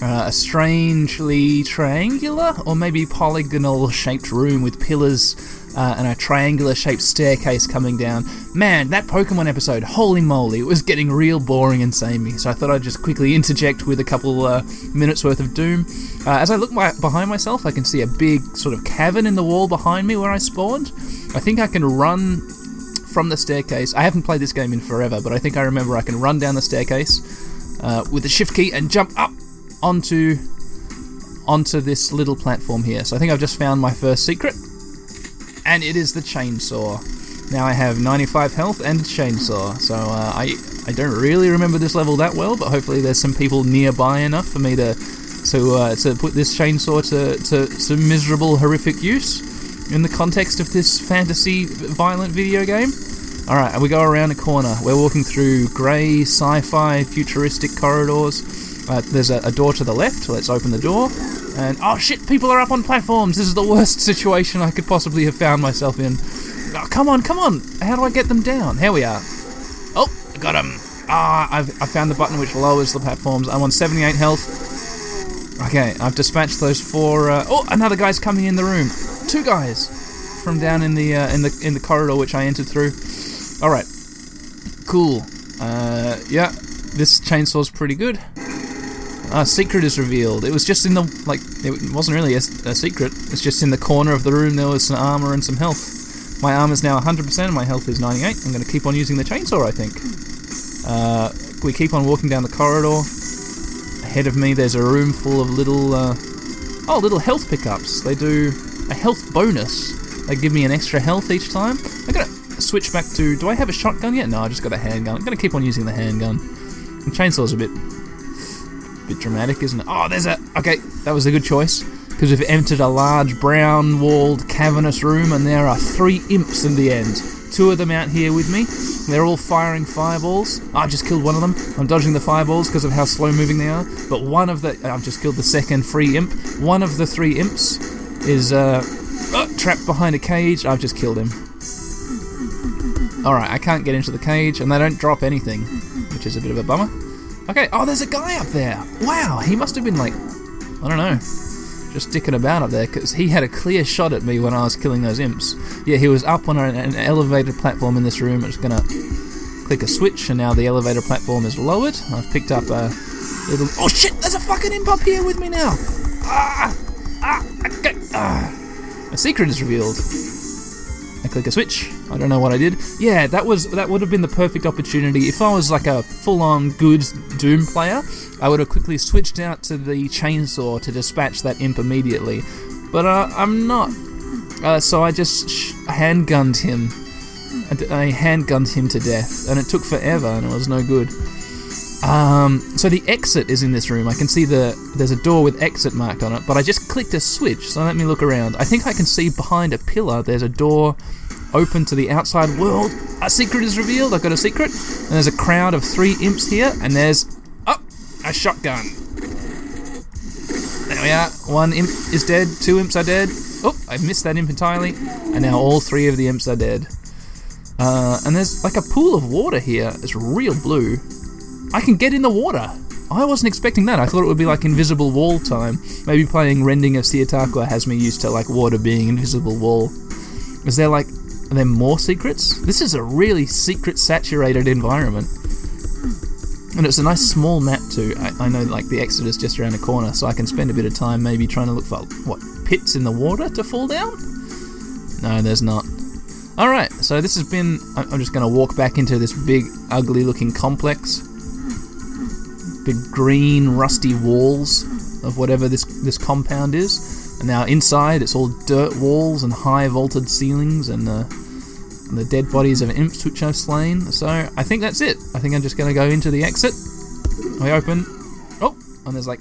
Uh, a strangely triangular or maybe polygonal shaped room with pillars uh, and a triangular shaped staircase coming down. Man, that Pokemon episode, holy moly, it was getting real boring and samey, so I thought I'd just quickly interject with a couple uh, minutes worth of Doom. Uh, as I look my, behind myself, I can see a big sort of cavern in the wall behind me where I spawned. I think I can run from the staircase. I haven't played this game in forever, but I think I remember I can run down the staircase uh, with the shift key and jump up onto onto this little platform here. So I think I've just found my first secret, and it is the chainsaw. Now I have 95 health and chainsaw, so uh, I I don't really remember this level that well, but hopefully there's some people nearby enough for me to to uh, to put this chainsaw to, to some miserable horrific use in the context of this fantasy violent video game. All right, and we go around a corner. We're walking through grey sci-fi futuristic corridors. Uh, there's a, a door to the left. Let's open the door. And oh shit, people are up on platforms. This is the worst situation I could possibly have found myself in. Oh, come on, come on. How do I get them down? Here we are. Oh, got them. Ah, I've I found the button which lowers the platforms. I'm on 78 health. Okay, I've dispatched those four. Uh, oh, another guy's coming in the room. Two guys from down in the uh, in the in the corridor which I entered through. All right, cool. Uh, yeah, this chainsaw's pretty good. Uh, secret is revealed. It was just in the like. It wasn't really a, a secret. It's just in the corner of the room. There was some armor and some health. My armor's now 100%. and My health is 98. I'm going to keep on using the chainsaw. I think. Uh, we keep on walking down the corridor. Ahead of me, there's a room full of little, uh, oh, little health pickups. They do a health bonus. They give me an extra health each time. I'm gonna switch back to. Do I have a shotgun yet? No, I just got a handgun. I'm gonna keep on using the handgun. The chainsaw's a bit, bit dramatic, isn't it? Oh, there's a. Okay, that was a good choice because we've entered a large brown-walled cavernous room, and there are three imps in the end. Two of them out here with me. They're all firing fireballs. I just killed one of them. I'm dodging the fireballs because of how slow moving they are. But one of the. I've just killed the second free imp. One of the three imps is uh, trapped behind a cage. I've just killed him. Alright, I can't get into the cage, and they don't drop anything, which is a bit of a bummer. Okay, oh, there's a guy up there. Wow, he must have been like. I don't know just dicking about up there because he had a clear shot at me when I was killing those imps. Yeah, he was up on an, an elevated platform in this room. I'm just gonna click a switch, and now the elevator platform is lowered. I've picked up a little. Oh shit! There's a fucking imp up here with me now. Ah, ah, okay. ah. A secret is revealed. I click a switch. I don't know what I did. Yeah, that was that would have been the perfect opportunity. If I was like a full-on good Doom player, I would have quickly switched out to the chainsaw to dispatch that imp immediately. But uh, I'm not. Uh, so I just sh- handgunned him. I, d- I handgunned him to death, and it took forever, and it was no good. Um, so the exit is in this room. I can see the there's a door with exit marked on it, but I just clicked a switch. So let me look around. I think I can see behind a pillar. There's a door open to the outside world. A secret is revealed. I've got a secret, and there's a crowd of three imps here, and there's oh a shotgun. There we are. One imp is dead. Two imps are dead. Oh, I missed that imp entirely, and now all three of the imps are dead. Uh, and there's like a pool of water here. It's real blue. I can get in the water. I wasn't expecting that. I thought it would be like invisible wall time. Maybe playing Rending of Siatakwa has me used to like water being invisible wall. Is there like are there more secrets? This is a really secret saturated environment. And it's a nice small map too. I, I know like the exit is just around the corner, so I can spend a bit of time maybe trying to look for what pits in the water to fall down. No, there's not. Alright, so this has been. I'm just going to walk back into this big, ugly looking complex. Big green, rusty walls of whatever this, this compound is. And now inside, it's all dirt walls and high vaulted ceilings and, uh, and the dead bodies of imps which I've slain. So I think that's it. I think I'm just going to go into the exit. We open. Oh, and there's like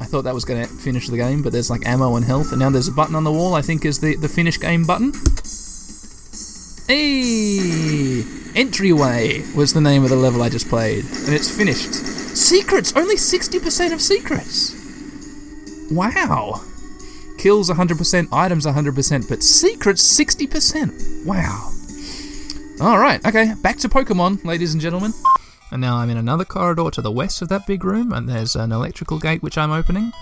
I thought that was going to finish the game, but there's like ammo and health, and now there's a button on the wall. I think is the the finish game button. Hey, entryway was the name of the level I just played, and it's finished. Secrets, only sixty percent of secrets. Wow. Kills 100%, items 100%, but secrets 60%. Wow. Alright, okay, back to Pokemon, ladies and gentlemen. And now I'm in another corridor to the west of that big room, and there's an electrical gate which I'm opening.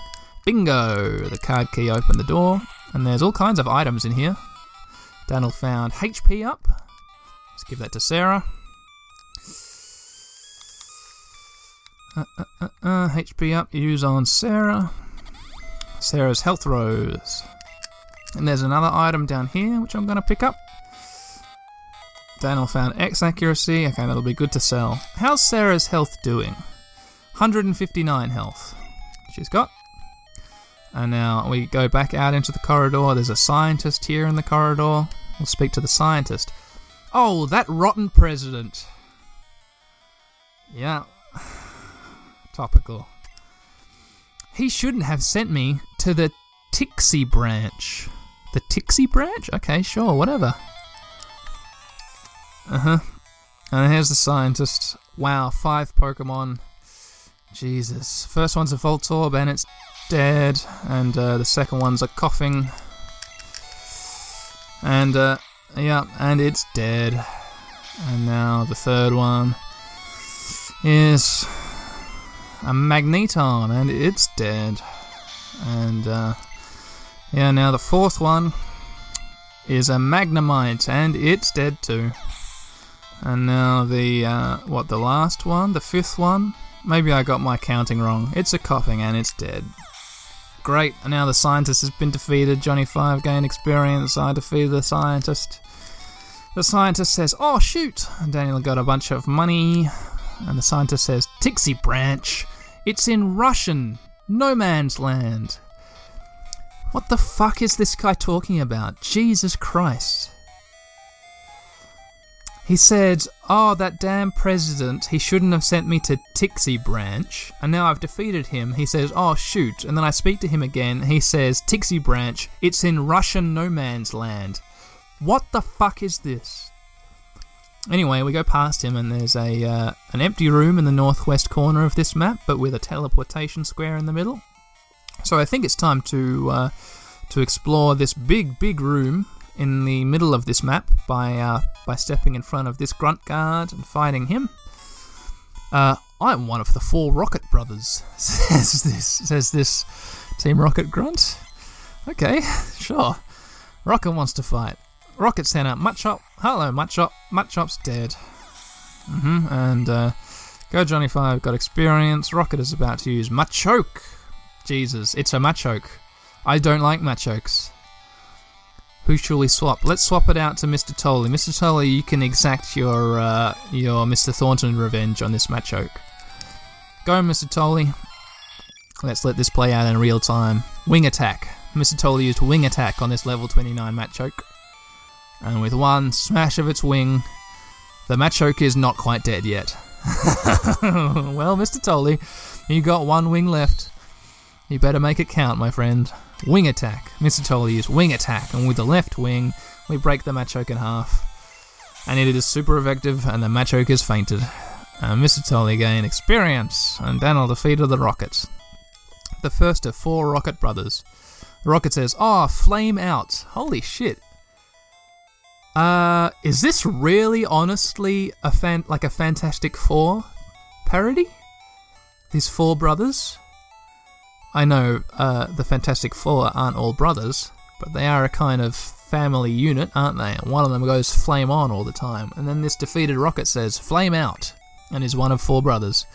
Bingo! The card key opened the door, and there's all kinds of items in here. Daniel found HP up. Let's give that to Sarah. Uh, uh, uh, uh, HP up, use on Sarah. Sarah's health rose. And there's another item down here which I'm going to pick up. Daniel found X accuracy. Okay, that'll be good to sell. How's Sarah's health doing? 159 health. She's got. And now we go back out into the corridor. There's a scientist here in the corridor. We'll speak to the scientist. Oh, that rotten president. Yeah. Topical. He shouldn't have sent me to the Tiksi branch. The Tiksi branch? Okay, sure, whatever. Uh huh. And here's the scientist. Wow, five Pokemon. Jesus. First one's a Voltorb and it's dead. And uh, the second one's a Koffing. And, uh, yeah, and it's dead. And now the third one is a Magneton and it's dead. And, uh, yeah, now the fourth one is a Magnemite, and it's dead too. And now the, uh, what, the last one? The fifth one? Maybe I got my counting wrong. It's a Koffing, and it's dead. Great, and now the scientist has been defeated. Johnny 5 gained experience. I defeated the scientist. The scientist says, Oh, shoot! And Daniel got a bunch of money. And the scientist says, Tiksi Branch! It's in Russian! No man's land! What the fuck is this guy talking about? Jesus Christ. He said, Oh, that damn president, he shouldn't have sent me to Tiksi Branch, and now I've defeated him. He says, Oh, shoot. And then I speak to him again. He says, Tiksi Branch, it's in Russian no man's land. What the fuck is this? Anyway, we go past him, and there's a uh, an empty room in the northwest corner of this map, but with a teleportation square in the middle. So I think it's time to uh, to explore this big, big room in the middle of this map by uh, by stepping in front of this grunt guard and fighting him. Uh, I'm one of the four Rocket brothers, says this says this Team Rocket grunt. Okay, sure. Rocket wants to fight. Rocket out Machop. Hello, Machop. Machop's dead. hmm And uh, Go Johnny Five got experience. Rocket is about to use Machoke. Jesus, it's a Machoke. I don't like Machokes. Who shall we swap? Let's swap it out to Mr. Tolley. Mr. Tolley, you can exact your uh, your Mr. Thornton revenge on this Machoke. Go, Mr. Tolley. Let's let this play out in real time. Wing attack. Mr. Tolley used wing attack on this level 29 Machoke. And with one smash of its wing, the Machoke is not quite dead yet. well, Mr. Tolley, you got one wing left. You better make it count, my friend. Wing attack. Mr. Tolley used wing attack, and with the left wing, we break the Machoke in half. And it is super effective, and the Machoke is fainted. And Mr. Tolley gained experience, and Daniel defeated the Rockets. The first of four Rocket brothers. The Rocket says, Oh, flame out. Holy shit. Uh, is this really honestly a fan like a Fantastic Four parody? These four brothers? I know uh, the Fantastic Four aren't all brothers, but they are a kind of family unit, aren't they? And one of them goes flame on all the time. And then this defeated Rocket says flame out and is one of four brothers.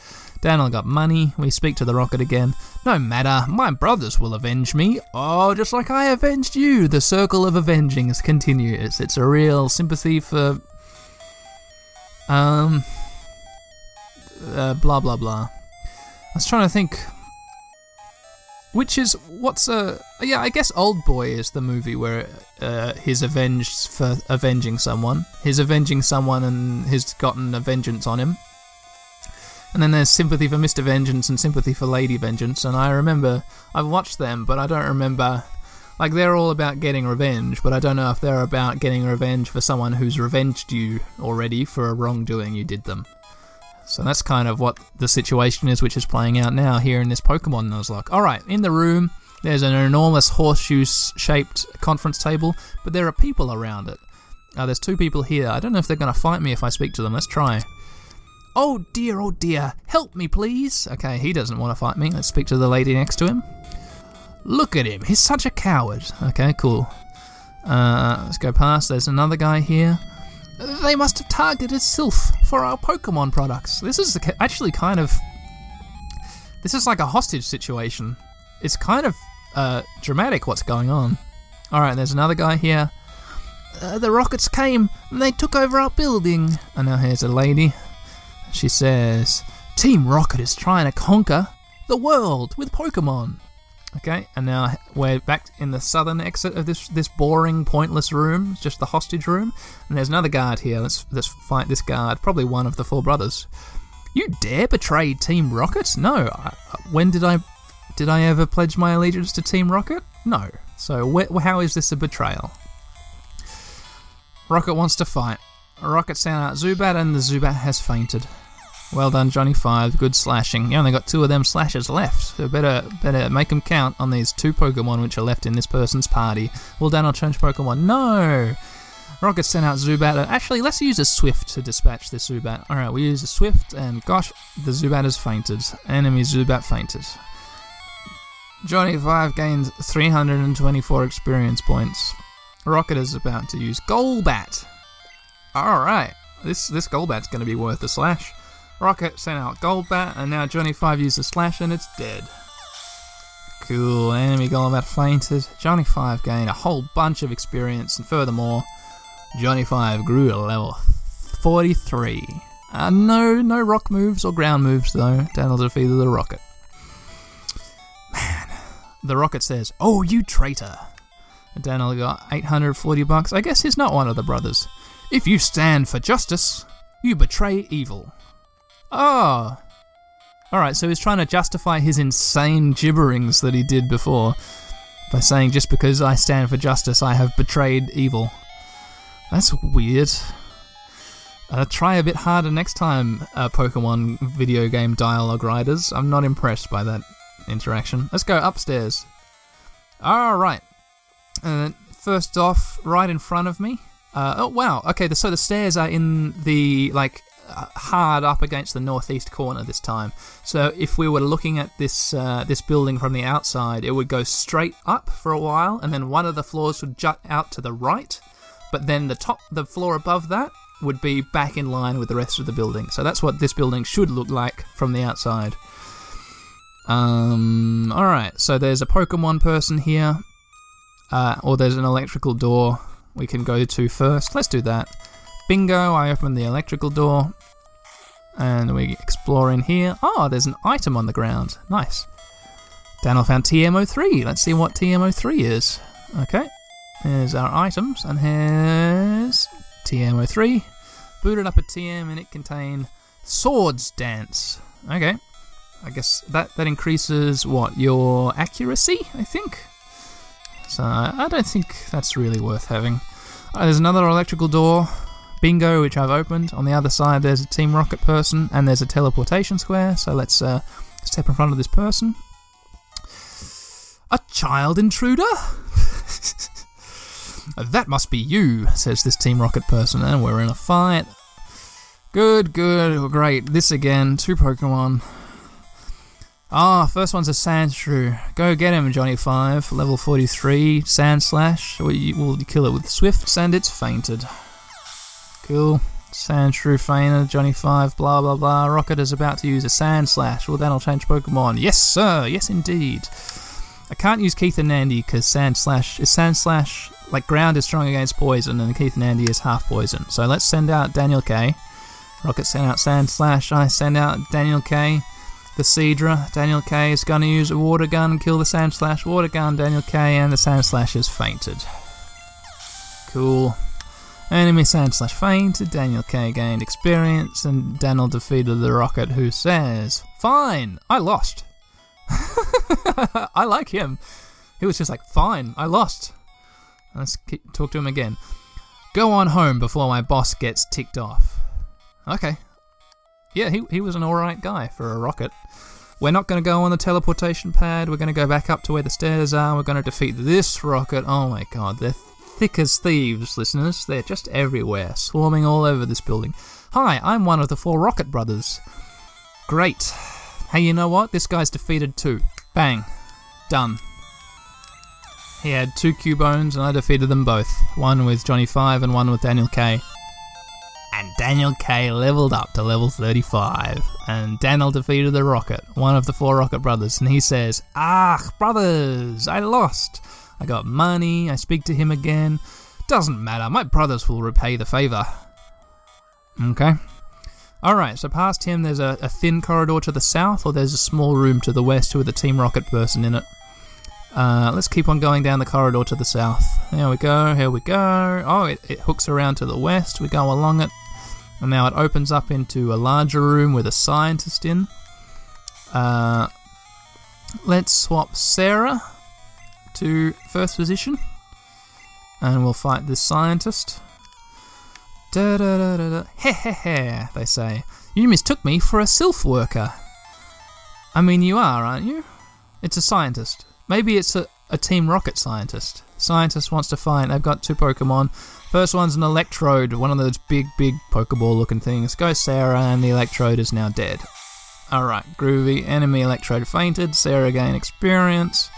Daniel got money. We speak to the Rocket again. No matter, my brothers will avenge me. Oh, just like I avenged you. The circle of avengings continues. It's a real sympathy for. Um. Uh, blah blah blah. I was trying to think. Which is what's a yeah? I guess Old Boy is the movie where uh, he's avenged for avenging someone. He's avenging someone and he's gotten a vengeance on him. And then there's Sympathy for Mr. Vengeance and Sympathy for Lady Vengeance. And I remember, I've watched them, but I don't remember. Like, they're all about getting revenge, but I don't know if they're about getting revenge for someone who's revenged you already for a wrongdoing you did them. So that's kind of what the situation is, which is playing out now here in this Pokemon Nuzlocke. Alright, in the room, there's an enormous horseshoe shaped conference table, but there are people around it. Uh, there's two people here. I don't know if they're going to fight me if I speak to them. Let's try. Oh dear, oh dear, help me please. Okay, he doesn't want to fight me. Let's speak to the lady next to him. Look at him, he's such a coward. Okay, cool. Uh, let's go past. There's another guy here. They must have targeted Silph for our Pokemon products. This is actually kind of. This is like a hostage situation. It's kind of uh, dramatic what's going on. Alright, there's another guy here. Uh, the rockets came and they took over our building. And now here's a lady. She says, Team Rocket is trying to conquer the world with Pokemon. Okay, and now we're back in the southern exit of this this boring, pointless room, just the hostage room. And there's another guard here. Let's let's fight this guard. Probably one of the four brothers. You dare betray Team Rocket? No. I, when did I did I ever pledge my allegiance to Team Rocket? No. So wh- how is this a betrayal? Rocket wants to fight. Rocket sent out Zubat, and the Zubat has fainted. Well done, Johnny Five. Good slashing. You only got two of them slashes left, so better better make them count on these two Pokemon which are left in this person's party. Will Daniel change Pokemon? No. Rocket sent out Zubat. Uh, actually, let's use a Swift to dispatch this Zubat. Alright, we use a Swift, and gosh, the Zubat has fainted. Enemy Zubat fainted. Johnny 5 gained 324 experience points. Rocket is about to use Golbat. Alright, this, this Golbat's going to be worth a slash. Rocket sent out Golbat, and now Johnny 5 uses Slash and it's dead. Cool, enemy Golbat fainted. Johnny 5 gained a whole bunch of experience, and furthermore, Johnny 5 grew to level 43. Uh, no, no rock moves or ground moves though. Daniel defeated the rocket. Man, the rocket says, "Oh, you traitor!" Daniel got 840 bucks. I guess he's not one of the brothers. If you stand for justice, you betray evil. Oh. Alright, so he's trying to justify his insane gibberings that he did before by saying just because I stand for justice, I have betrayed evil. That's weird. Uh, try a bit harder next time, uh, Pokemon video game dialogue writers. I'm not impressed by that interaction. Let's go upstairs. Alright. Uh, first off, right in front of me. Uh, oh, wow. Okay, the, so the stairs are in the, like, hard up against the northeast corner this time. So if we were looking at this uh, this building from the outside, it would go straight up for a while, and then one of the floors would jut out to the right. But then the top, the floor above that, would be back in line with the rest of the building. So that's what this building should look like from the outside. Um, all right. So there's a Pokemon person here, uh, or there's an electrical door we can go to first. Let's do that. Bingo! I open the electrical door, and we explore in here. Oh, there's an item on the ground. Nice. Daniel found TM03. Let's see what TM03 is. Okay. Here's our items, and here's TM03. Booted up a TM, and it contained Swords Dance. Okay. I guess that, that increases what? Your accuracy, I think? So I don't think that's really worth having. Uh, there's another electrical door. Bingo, which I've opened. On the other side, there's a Team Rocket person, and there's a teleportation square. So let's uh, step in front of this person. A child intruder? that must be you, says this Team Rocket person, and we're in a fight. Good, good, great. This again, two Pokemon. Ah, first one's a Sandshrew. Go get him, Johnny 5. Level 43, Sandslash. We will kill it with Swift, and it's fainted. Cool. Sandshrew fainted, Johnny 5, blah blah blah. Rocket is about to use a Sandslash. Well, that'll change Pokemon. Yes, sir! Yes, indeed. I can't use Keith and Andy because Sandslash is Sandslash like ground is strong against poison, and Keith and Andy is half poison. So let's send out Daniel K. Rocket send out Sandslash. I send out Daniel K. The Seadra. Daniel K is going to use a water gun, kill the Sandslash Water gun, Daniel K, and the Sandslash is fainted. Cool. Enemy Sandslash fainted. Daniel K gained experience, and Daniel defeated the Rocket, who says, "Fine, I lost." I like him. He was just like, "Fine, I lost." Let's keep, talk to him again. Go on home before my boss gets ticked off. Okay. Yeah, he, he was an alright guy for a rocket. We're not going to go on the teleportation pad. We're going to go back up to where the stairs are. We're going to defeat this rocket. Oh my god, they're thick as thieves, listeners. They're just everywhere, swarming all over this building. Hi, I'm one of the four rocket brothers. Great. Hey, you know what? This guy's defeated too. Bang. Done. He had two Cubones, and I defeated them both. One with Johnny 5 and one with Daniel K. And Daniel K leveled up to level 35. And Daniel defeated the Rocket, one of the four Rocket brothers, and he says, Ah, brothers, I lost. I got money, I speak to him again. Doesn't matter, my brothers will repay the favour. Okay. Alright, so past him there's a, a thin corridor to the south, or there's a small room to the west with a Team Rocket person in it. Uh, let's keep on going down the corridor to the south. There we go, here we go. Oh, it, it hooks around to the west. We go along it. And now it opens up into a larger room with a scientist in. Uh, let's swap Sarah to first position. And we'll fight this scientist. Da da da da da. He he he, they say. You mistook me for a Silph worker. I mean, you are, aren't you? It's a scientist. Maybe it's a, a Team Rocket scientist. Scientist wants to find. They've got two Pokemon. First one's an Electrode, one of those big, big Pokeball looking things. Go Sarah, and the Electrode is now dead. Alright, groovy. Enemy Electrode fainted. Sarah gain experience.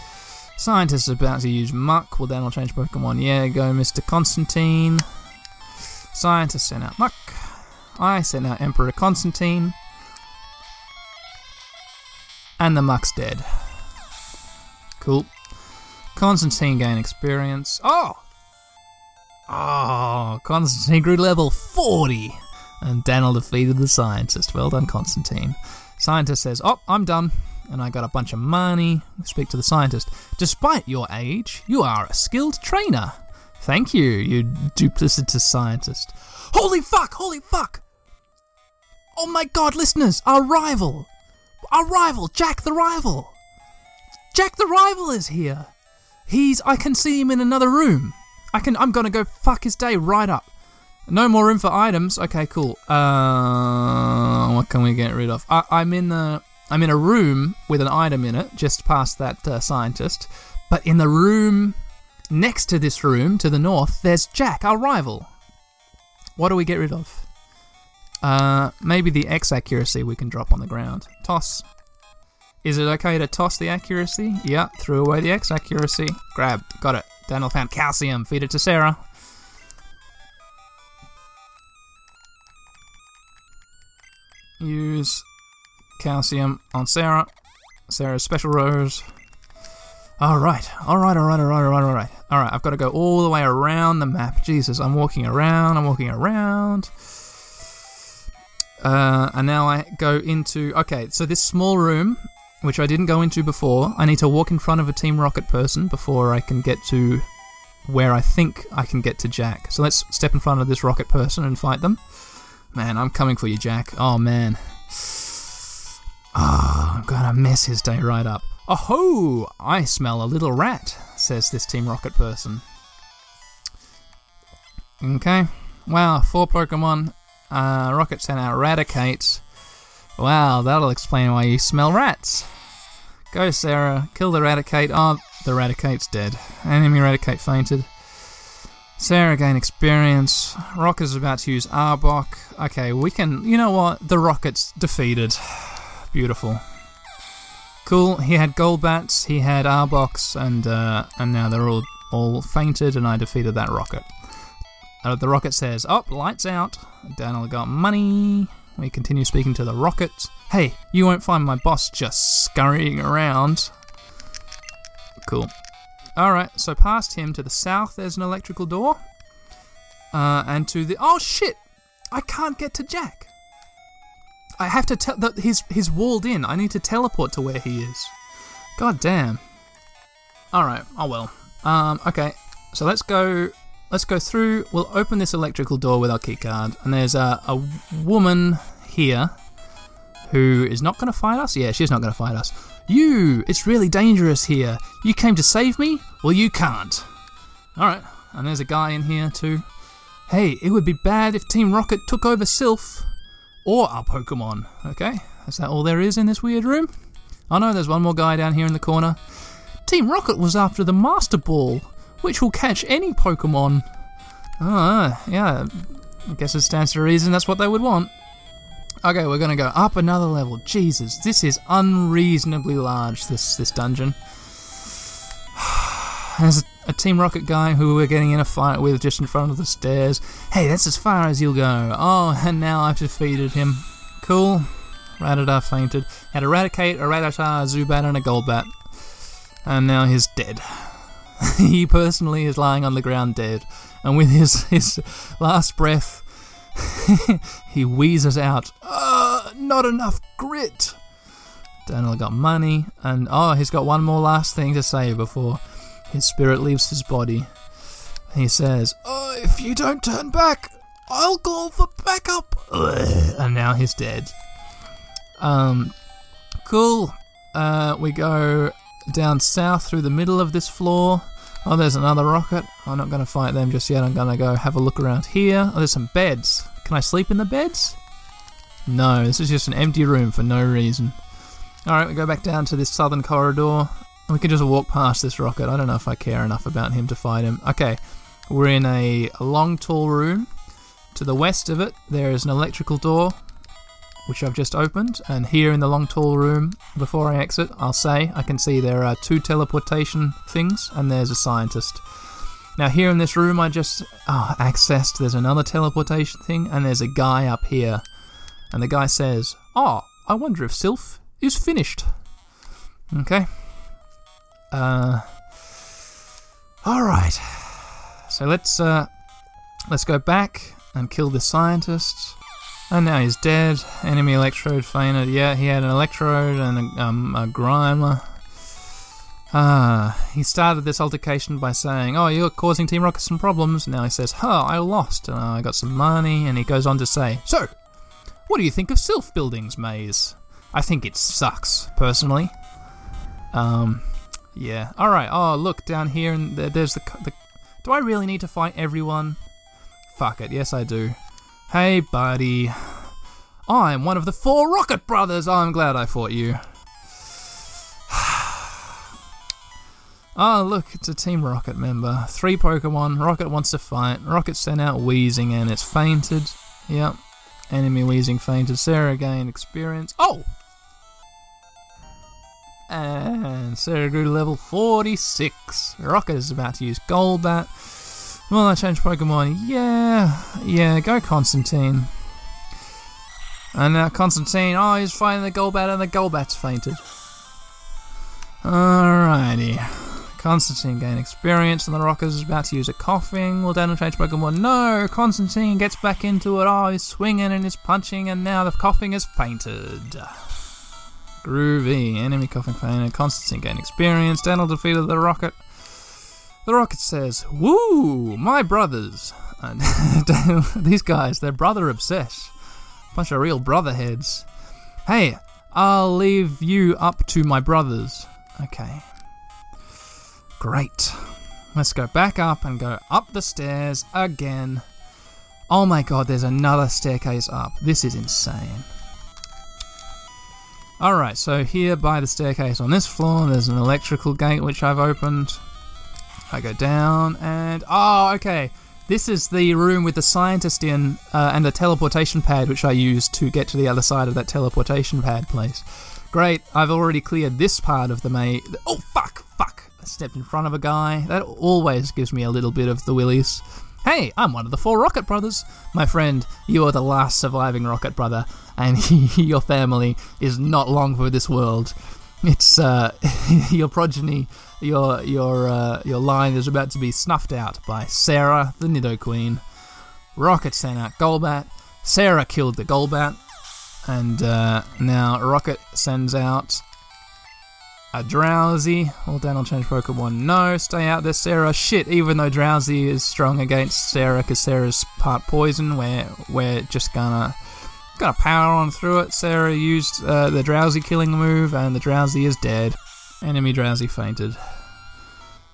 Scientist is about to use Muk. Well, then I'll change Pokemon. Yeah, go Mr. Constantine. Scientist sent out Muk. I sent out Emperor Constantine. And the Muk's dead. Cool. Constantine gain experience. Oh! Oh, Constantine grew level 40. And Daniel defeated the scientist. Well done, Constantine. Scientist says, Oh, I'm done. And I got a bunch of money. Speak to the scientist. Despite your age, you are a skilled trainer. Thank you, you duplicitous scientist. Holy fuck! Holy fuck! Oh my god, listeners! Our rival! Our rival! Jack the rival! Jack the rival is here! He's. I can see him in another room. I can. I'm gonna go fuck his day right up. No more room for items. Okay, cool. Uh, what can we get rid of? I, I'm in the. I'm in a room with an item in it, just past that uh, scientist. But in the room next to this room, to the north, there's Jack, our rival. What do we get rid of? Uh, maybe the X accuracy we can drop on the ground. Toss. Is it okay to toss the accuracy? Yeah, threw away the X accuracy. Grab. Got it. Daniel found calcium. Feed it to Sarah. Use calcium on Sarah. Sarah's special rose. Alright, alright, alright, alright, alright, alright. Alright, I've got to go all the way around the map. Jesus, I'm walking around, I'm walking around. Uh, and now I go into. Okay, so this small room, which I didn't go into before, I need to walk in front of a Team Rocket person before I can get to where I think I can get to Jack. So let's step in front of this Rocket person and fight them. Man, I'm coming for you, Jack. Oh, man. I'm gonna mess his day right up. Oh ho! I smell a little rat, says this Team Rocket person. Okay. Wow, four Pokemon. Uh, Rocket sent out Raticate. Wow, that'll explain why you smell rats. Go, Sarah. Kill the Raticate. Oh, the Raticate's dead. Enemy Raticate fainted. Sarah gain experience. Rocket's about to use Arbok. Okay, we can. You know what? The Rocket's defeated. Beautiful. Cool. He had Golbats, he had Arboks, and uh, and now they're all all fainted, and I defeated that Rocket. Uh, the Rocket says, "Up, oh, lights out." Daniel got money. We continue speaking to the Rocket. Hey, you won't find my boss just scurrying around. Cool. Alright, so past him to the south, there's an electrical door. Uh, and to the. Oh shit! I can't get to Jack. I have to tell that he's he's walled in. I need to teleport to where he is. God damn. All right. Oh well. Um. Okay. So let's go. Let's go through. We'll open this electrical door with our keycard, and there's a a woman here who is not going to fight us. Yeah, she's not going to fight us. You. It's really dangerous here. You came to save me. Well, you can't. All right. And there's a guy in here too. Hey, it would be bad if Team Rocket took over Silph or our Pokemon. Okay, is that all there is in this weird room? Oh no, there's one more guy down here in the corner. Team Rocket was after the Master Ball, which will catch any Pokemon. Ah, yeah, I guess it stands to reason that's what they would want. Okay, we're gonna go up another level. Jesus, this is unreasonably large, this, this dungeon. There's a Team Rocket guy who we're getting in a fight with just in front of the stairs. Hey, that's as far as you'll go. Oh, and now I've defeated him. Cool. Rattata fainted. Had a Raticate, a Rattata, a Zubat, and a Golbat. And now he's dead. he personally is lying on the ground dead. And with his, his last breath, he wheezes out, uh, not enough grit. Daniel got money, and oh, he's got one more last thing to say before his spirit leaves his body. He says, oh, If you don't turn back, I'll call for backup. And now he's dead. Um, cool. Uh, we go down south through the middle of this floor. Oh, there's another rocket. I'm not going to fight them just yet. I'm going to go have a look around here. Oh, there's some beds. Can I sleep in the beds? No, this is just an empty room for no reason. Alright, we go back down to this southern corridor. We can just walk past this rocket. I don't know if I care enough about him to fight him. Okay, we're in a, a long, tall room. To the west of it, there is an electrical door. which I've just opened, and here in the long tall room, before I exit, I'll say I can see there are two teleportation things, and there's a scientist. Now, here in this room, I just oh, accessed. There's another teleportation thing, and there's a guy up here. And the guy says, Oh, I wonder if Silph is finished. Okay. Uh. Alright. So let's, uh. Let's go back and kill the scientist. And now he's dead. Enemy electrode fainted. Yeah, he had an electrode and a, um, a grimer. Ah, he started this altercation by saying, Oh, you're causing Team Rocket some problems. Now he says, Huh, I lost, and I got some money. And he goes on to say, So, what do you think of Silph Buildings, Maze? I think it sucks, personally. Um, yeah. Alright, oh, look, down here, and there, there's the, the. Do I really need to fight everyone? Fuck it, yes, I do. Hey, buddy. I'm one of the four Rocket Brothers. I'm glad I fought you. Oh, look, it's a Team Rocket member. Three Pokemon. Rocket wants to fight. Rocket sent out Weezing and it's fainted. Yep. Enemy Weezing fainted. Sarah gained experience. Oh! And Sarah level 46. Rocket is about to use Golbat. Will I change Pokemon? Yeah. Yeah, go Constantine. And now Constantine, oh, he's fighting the Golbat and the Golbat's fainted. Alrighty. Constantine gain experience, and the Rockers is about to use a Koffing. Will Daniel change Pokemon? No! Constantine gets back into it. Oh, he's swinging and he's punching, and now the Koffing is fainted. Groovy. Enemy Koffing fainted. Constantine gain experience. Daniel defeated the Rocket. The Rocket says, Woo! My brothers! And these guys, they're brother obsessed. Bunch of real brother heads. Hey, I'll leave you up to my brothers. Okay. Great. Let's go back up and go up the stairs again. Oh my god, there's another staircase up. This is insane. Alright, so here by the staircase on this floor, there's an electrical gate which I've opened. I go down and. Oh, okay. This is the room with the scientist in uh, and the teleportation pad which I used to get to the other side of that teleportation pad place. Great, I've already cleared this part of the maze. Oh, fuck, fuck. I stepped in front of a guy. That always gives me a little bit of the willies. Hey, I'm one of the four Rocket Brothers. My friend, you are the last surviving Rocket Brother, and your family is not long for this world. It's uh, your progeny, your your uh, your line is about to be snuffed out by Sarah, the Nidoqueen. Rocket sent out Golbat. Sarah killed the Golbat, and uh, now Rocket sends out a Drowzee. Then I'll change Pokemon. No, stay out there, Sarah. Shit, even though Drowzee is strong against Sarah, because Sarah's part poison, we're, we're just gonna gonna power on through it. Sarah used uh, the Drowzee killing move, and the Drowzee is dead. Enemy Drowzee fainted.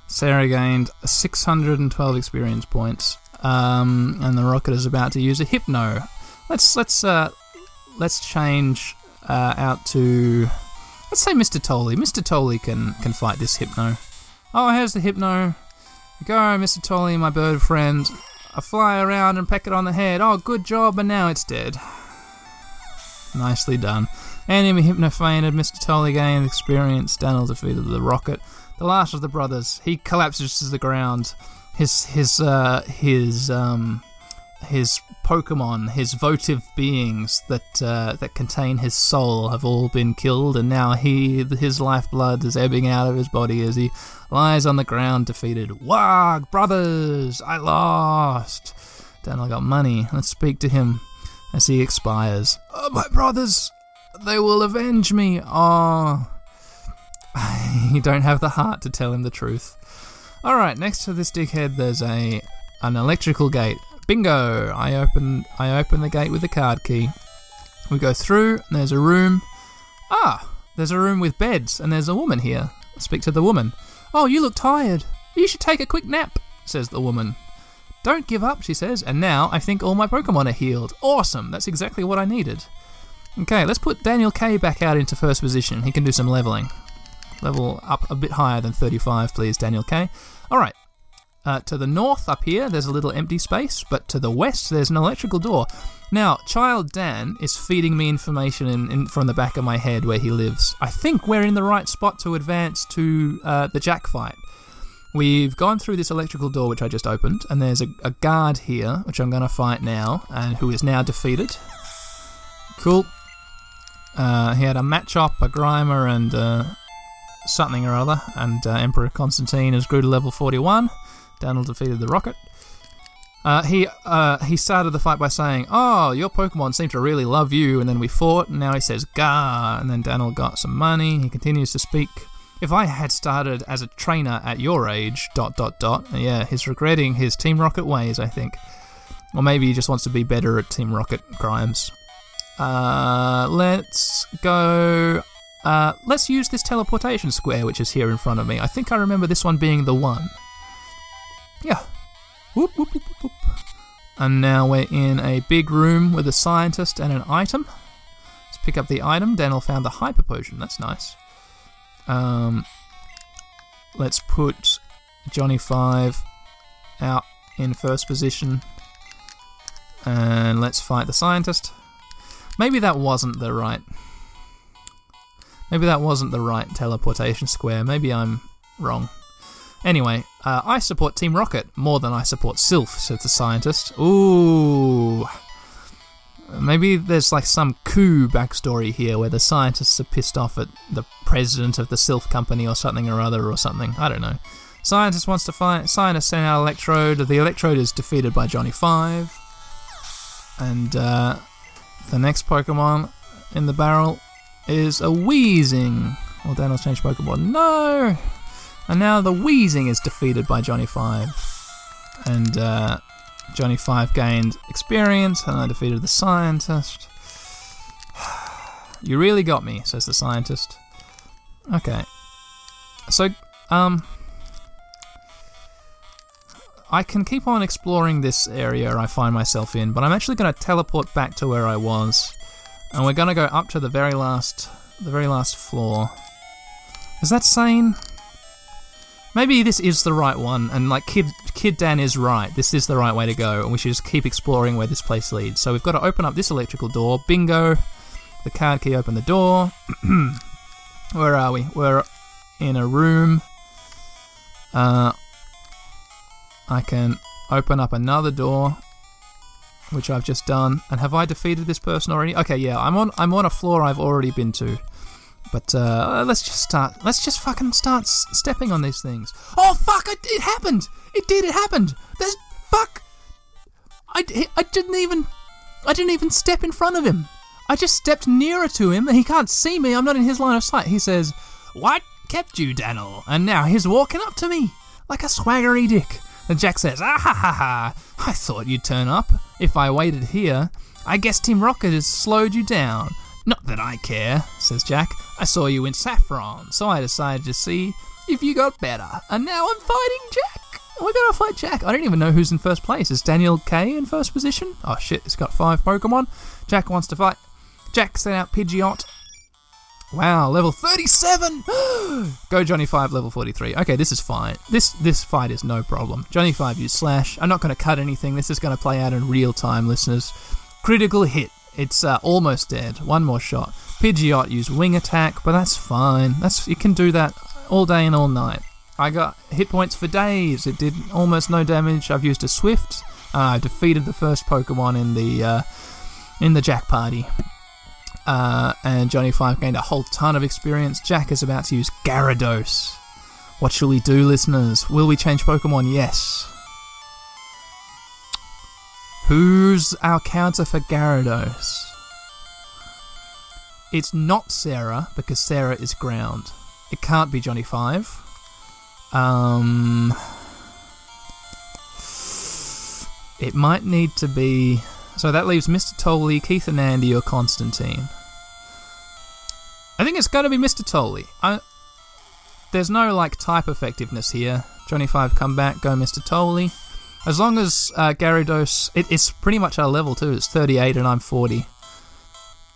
Sarah gained 612 experience points, um, and the Rocket is about to use a Hypno. Let's let's uh, let's change uh, out to let's say Mr. Tolley. Mr. Tolley can can fight this Hypno. Oh, here's the Hypno. Go, Mr. Tolley, my bird friend. I fly around and peck it on the head. Oh, good job, and now it's dead. Nicely done. Enemy Hypno fainted. Mr. Tolley gained experience. Daniel defeated the Rocket. The last of the brothers. He collapses to the ground. His his uh, his um his Pokemon, his votive beings that uh, that contain his soul, have all been killed, and now he his lifeblood is ebbing out of his body as he lies on the ground defeated. Wag, brothers, I lost. Daniel got money. Let's speak to him as he expires. Oh, my brothers, they will avenge me. Oh, you don't have the heart to tell him the truth. All right, next to this dickhead, there's a an electrical gate. Bingo! I open I open the gate with the card key. We go through, and there's a room. Ah, there's a room with beds, and there's a woman here. I speak to the woman. Oh, you look tired. You should take a quick nap, says the woman. Don't give up, she says, and now I think all my Pokemon are healed. Awesome, that's exactly what I needed. Okay, let's put Daniel K back out into first position. He can do some leveling. Level up a bit higher than 35, please, Daniel K. Alright. Uh, to the north, up here, there's a little empty space, but to the west, there's an electrical door. Now, Child Dan is feeding me information in, in, from the back of my head where he lives. I think we're in the right spot to advance to uh, the Jack fight. We've gone through this electrical door, which I just opened, and there's a, a guard here, which I'm going to fight now, and who is now defeated. Cool. Uh, he had a Machop, a Grimer, and uh, something or other, and uh, Emperor Constantine has grew to level 41. Daniel defeated the Rocket. Uh, he uh, he started the fight by saying, "Oh, your Pokemon seem to really love you," and then we fought. And now he says, "Gah!" And then Daniel got some money. He continues to speak. If I had started as a trainer at your age, dot dot dot. Yeah, he's regretting his Team Rocket ways, I think, or maybe he just wants to be better at Team Rocket crimes. Uh, let's go. Uh, let's use this teleportation square, which is here in front of me. I think I remember this one being the one. Yeah. Whoop, whoop, whoop, whoop, whoop. And now we're in a big room with a scientist and an item. Let's pick up the item. Daniel found the hyper potion. That's nice. Um, let's put Johnny Five out in first position. And let's fight the scientist. Maybe that wasn't the right. Maybe that wasn't the right teleportation square. Maybe I'm wrong. Anyway, uh, I support Team Rocket more than I support Silph, said the scientist. Ooh. Maybe there's like some coup backstory here where the scientists are pissed off at the president of the Silph company or something or other or something. I don't know. Scientist wants to find. Scientist sent out Electrode. The Electrode is defeated by Johnny Five. And uh, the next Pokemon in the barrel is a Weezing. Well, Daniel's changed Pokemon. No! And now the Weezing is defeated by Johnny Five. And uh, Johnny Five gained experience, and I defeated the scientist. You really got me, says the scientist. Okay. So, um. I can keep on exploring this area I find myself in, but I'm actually going to teleport back to where I was, and we're going to go up to the very last, the very last floor. Is that sane? Maybe this is the right one, and like Kid Kid Dan is right. This is the right way to go, and we should just keep exploring where this place leads. So we've got to open up this electrical door. Bingo! The card key opened the door. where are we? We're in a room. Uh, I can open up another door, which I've just done. And have I defeated this person already? Okay, yeah, I'm on. I'm on a floor I've already been to. But uh, let's just start. Let's just fucking start s- stepping on these things. Oh fuck! It, it happened. It did. It happened. There's fuck. I, I didn't even. I didn't even step in front of him. I just stepped nearer to him, and he can't see me. I'm not in his line of sight. He says, "What kept you, Daniel?" And now he's walking up to me like a swaggery dick. And Jack says, "Ah ha ha ha! I thought you'd turn up. If I waited here, I guess Team Rocket has slowed you down." Not that I care, says Jack. I saw you in Saffron, so I decided to see if you got better. And now I'm fighting Jack. Oh, We're gonna fight Jack. I don't even know who's in first place. Is Daniel K in first position? Oh shit, he's got five Pokemon. Jack wants to fight. Jack sent out Pidgeot. Wow, level 37! Go Johnny 5, level 43. Okay, this is fine. This this fight is no problem. Johnny 5 used Slash. I'm not to cut anything. This is to play out in real time, listeners. Critical hit. It's uh, almost dead. One more shot. Pidgeot used Wing Attack, but that's fine. That's You can do that all day and all night. I got hit points for days. It did almost no damage. I've used a Swift. Uh, I defeated the first Pokemon in the uh, in the Jack party. Uh, and Johnny Five gained a whole ton of experience. Jack is about to use Gyarados. What shall we do, listeners? Will we change Pokemon? Yes. Who's our counter for Gyarados? It's not Sarah because Sarah is ground. It can't be Johnny Five. Um, it might need to be. So that leaves Mr. Tolley, Keith and Andy, or Constantine. I think it's got to be Mr. Tolley. I, there's no like type effectiveness here. Johnny Five, come back, go Mr. Tolley. As long as uh, Gyarados, it, it's pretty much our level too. It's 38 and I'm 40.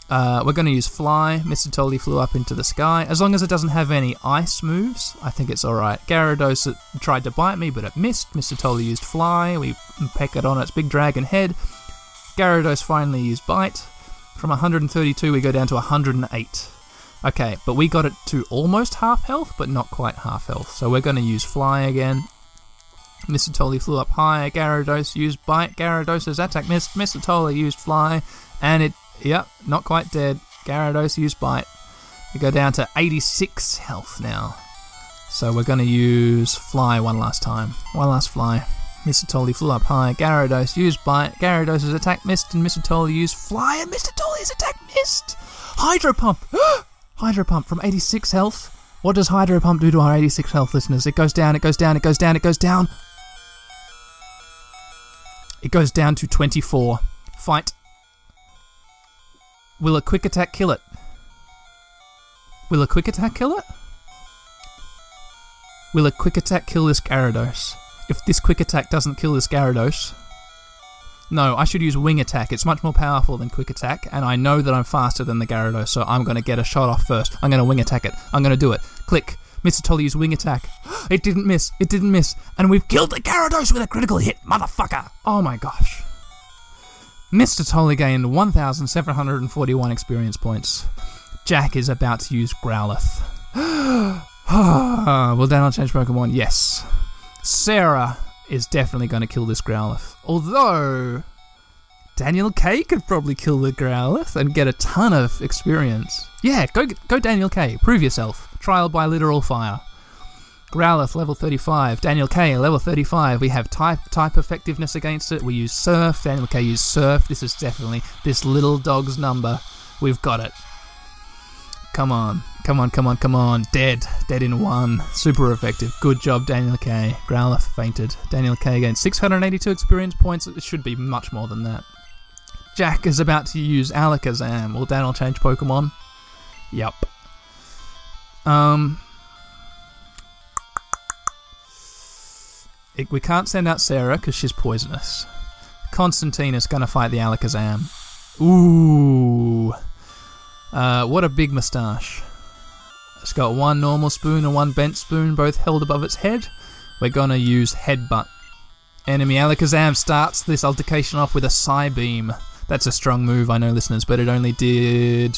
Uh, we're going to use Fly. Mr. Tolly flew up into the sky. As long as it doesn't have any ice moves, I think it's alright. Gyarados tried to bite me, but it missed. Mr. Tolly used Fly. We peck it on its big dragon head. Gyarados finally used Bite. From 132, we go down to 108. Okay, but we got it to almost half health, but not quite half health. So we're going to use Fly again. Mr. Tolly flew up high. Gyarados used Bite. Gyarados' attack missed. Mr. Tolly used Fly. And it, yep, not quite dead. Gyarados used Bite. We go down to 86 health now. So we're going to use Fly one last time. One last Fly. Mr. Tolly flew up high. Gyarados used Bite. Gyarados' attack missed, and Mr. Tolly used Fly, and Mr. Tolly's attack missed. Hydro Pump! Hydro Pump from 86 health. What does Hydro Pump do to our 86 health listeners? It goes down, it goes down, it goes down, it goes down. It goes down to 24. Fight. Will a quick attack kill it? Will a quick attack kill it? Will a quick attack kill this Gyarados? If this quick attack doesn't kill this Gyarados, no, I should use wing attack. It's much more powerful than quick attack, and I know that I'm faster than the Gyarados, so I'm going to get a shot off first. I'm going to wing attack it. I'm going to do it. Click. Mr. Tolly used wing attack. It didn't miss. It didn't miss. And we've killed the Gyarados with a critical hit, motherfucker. Oh my gosh. Mr. Tolly gained 1,741 experience points. Jack is about to use Growlithe. Will Daniel change Pokemon? Yes. Sarah is definitely going to kill this Growlithe. Although, Daniel K could probably kill the Growlithe and get a ton of experience. Yeah, go go Daniel K. Prove yourself. Trial by literal fire. Growlithe level 35. Daniel K level 35. We have type type effectiveness against it. We use Surf. Daniel K used Surf. This is definitely this little dog's number. We've got it. Come on. Come on, come on, come on. Dead. Dead in one. Super effective. Good job, Daniel K. Growlithe fainted. Daniel K gained 682 experience points. It should be much more than that. Jack is about to use Alakazam. Will Daniel change Pokemon? Yup. Um. It, we can't send out Sarah because she's poisonous. Constantine is going to fight the Alakazam. Ooh. Uh, what a big moustache. It's got one normal spoon and one bent spoon, both held above its head. We're gonna use Headbutt. Enemy Alakazam starts this altercation off with a Psybeam. That's a strong move, I know, listeners, but it only did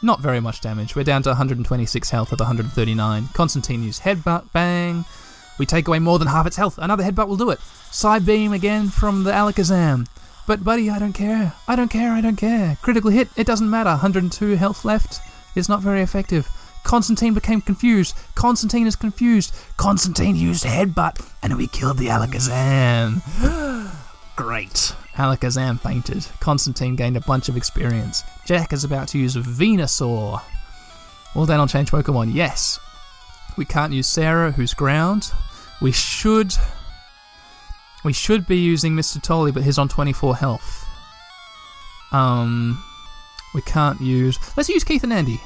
not very much damage. We're down to 126 health of 139. Constantine used Headbutt, bang. We take away more than half its health. Another Headbutt will do it. Psybeam again from the Alakazam. But, buddy, I don't care. I don't care, I don't care. Critical hit, it doesn't matter. 102 health left. It's not very effective. Constantine became confused. Constantine is confused. Constantine used headbutt, and we killed the Alakazam. Great. Alakazam fainted. Constantine gained a bunch of experience. Jack is about to use Venusaur. Well, then I'll change Pokemon? Yes. We can't use Sarah, who's ground. We should. We should be using Mr. Tolly, but he's on 24 health. Um. We can't use. Let's use Keith and Andy.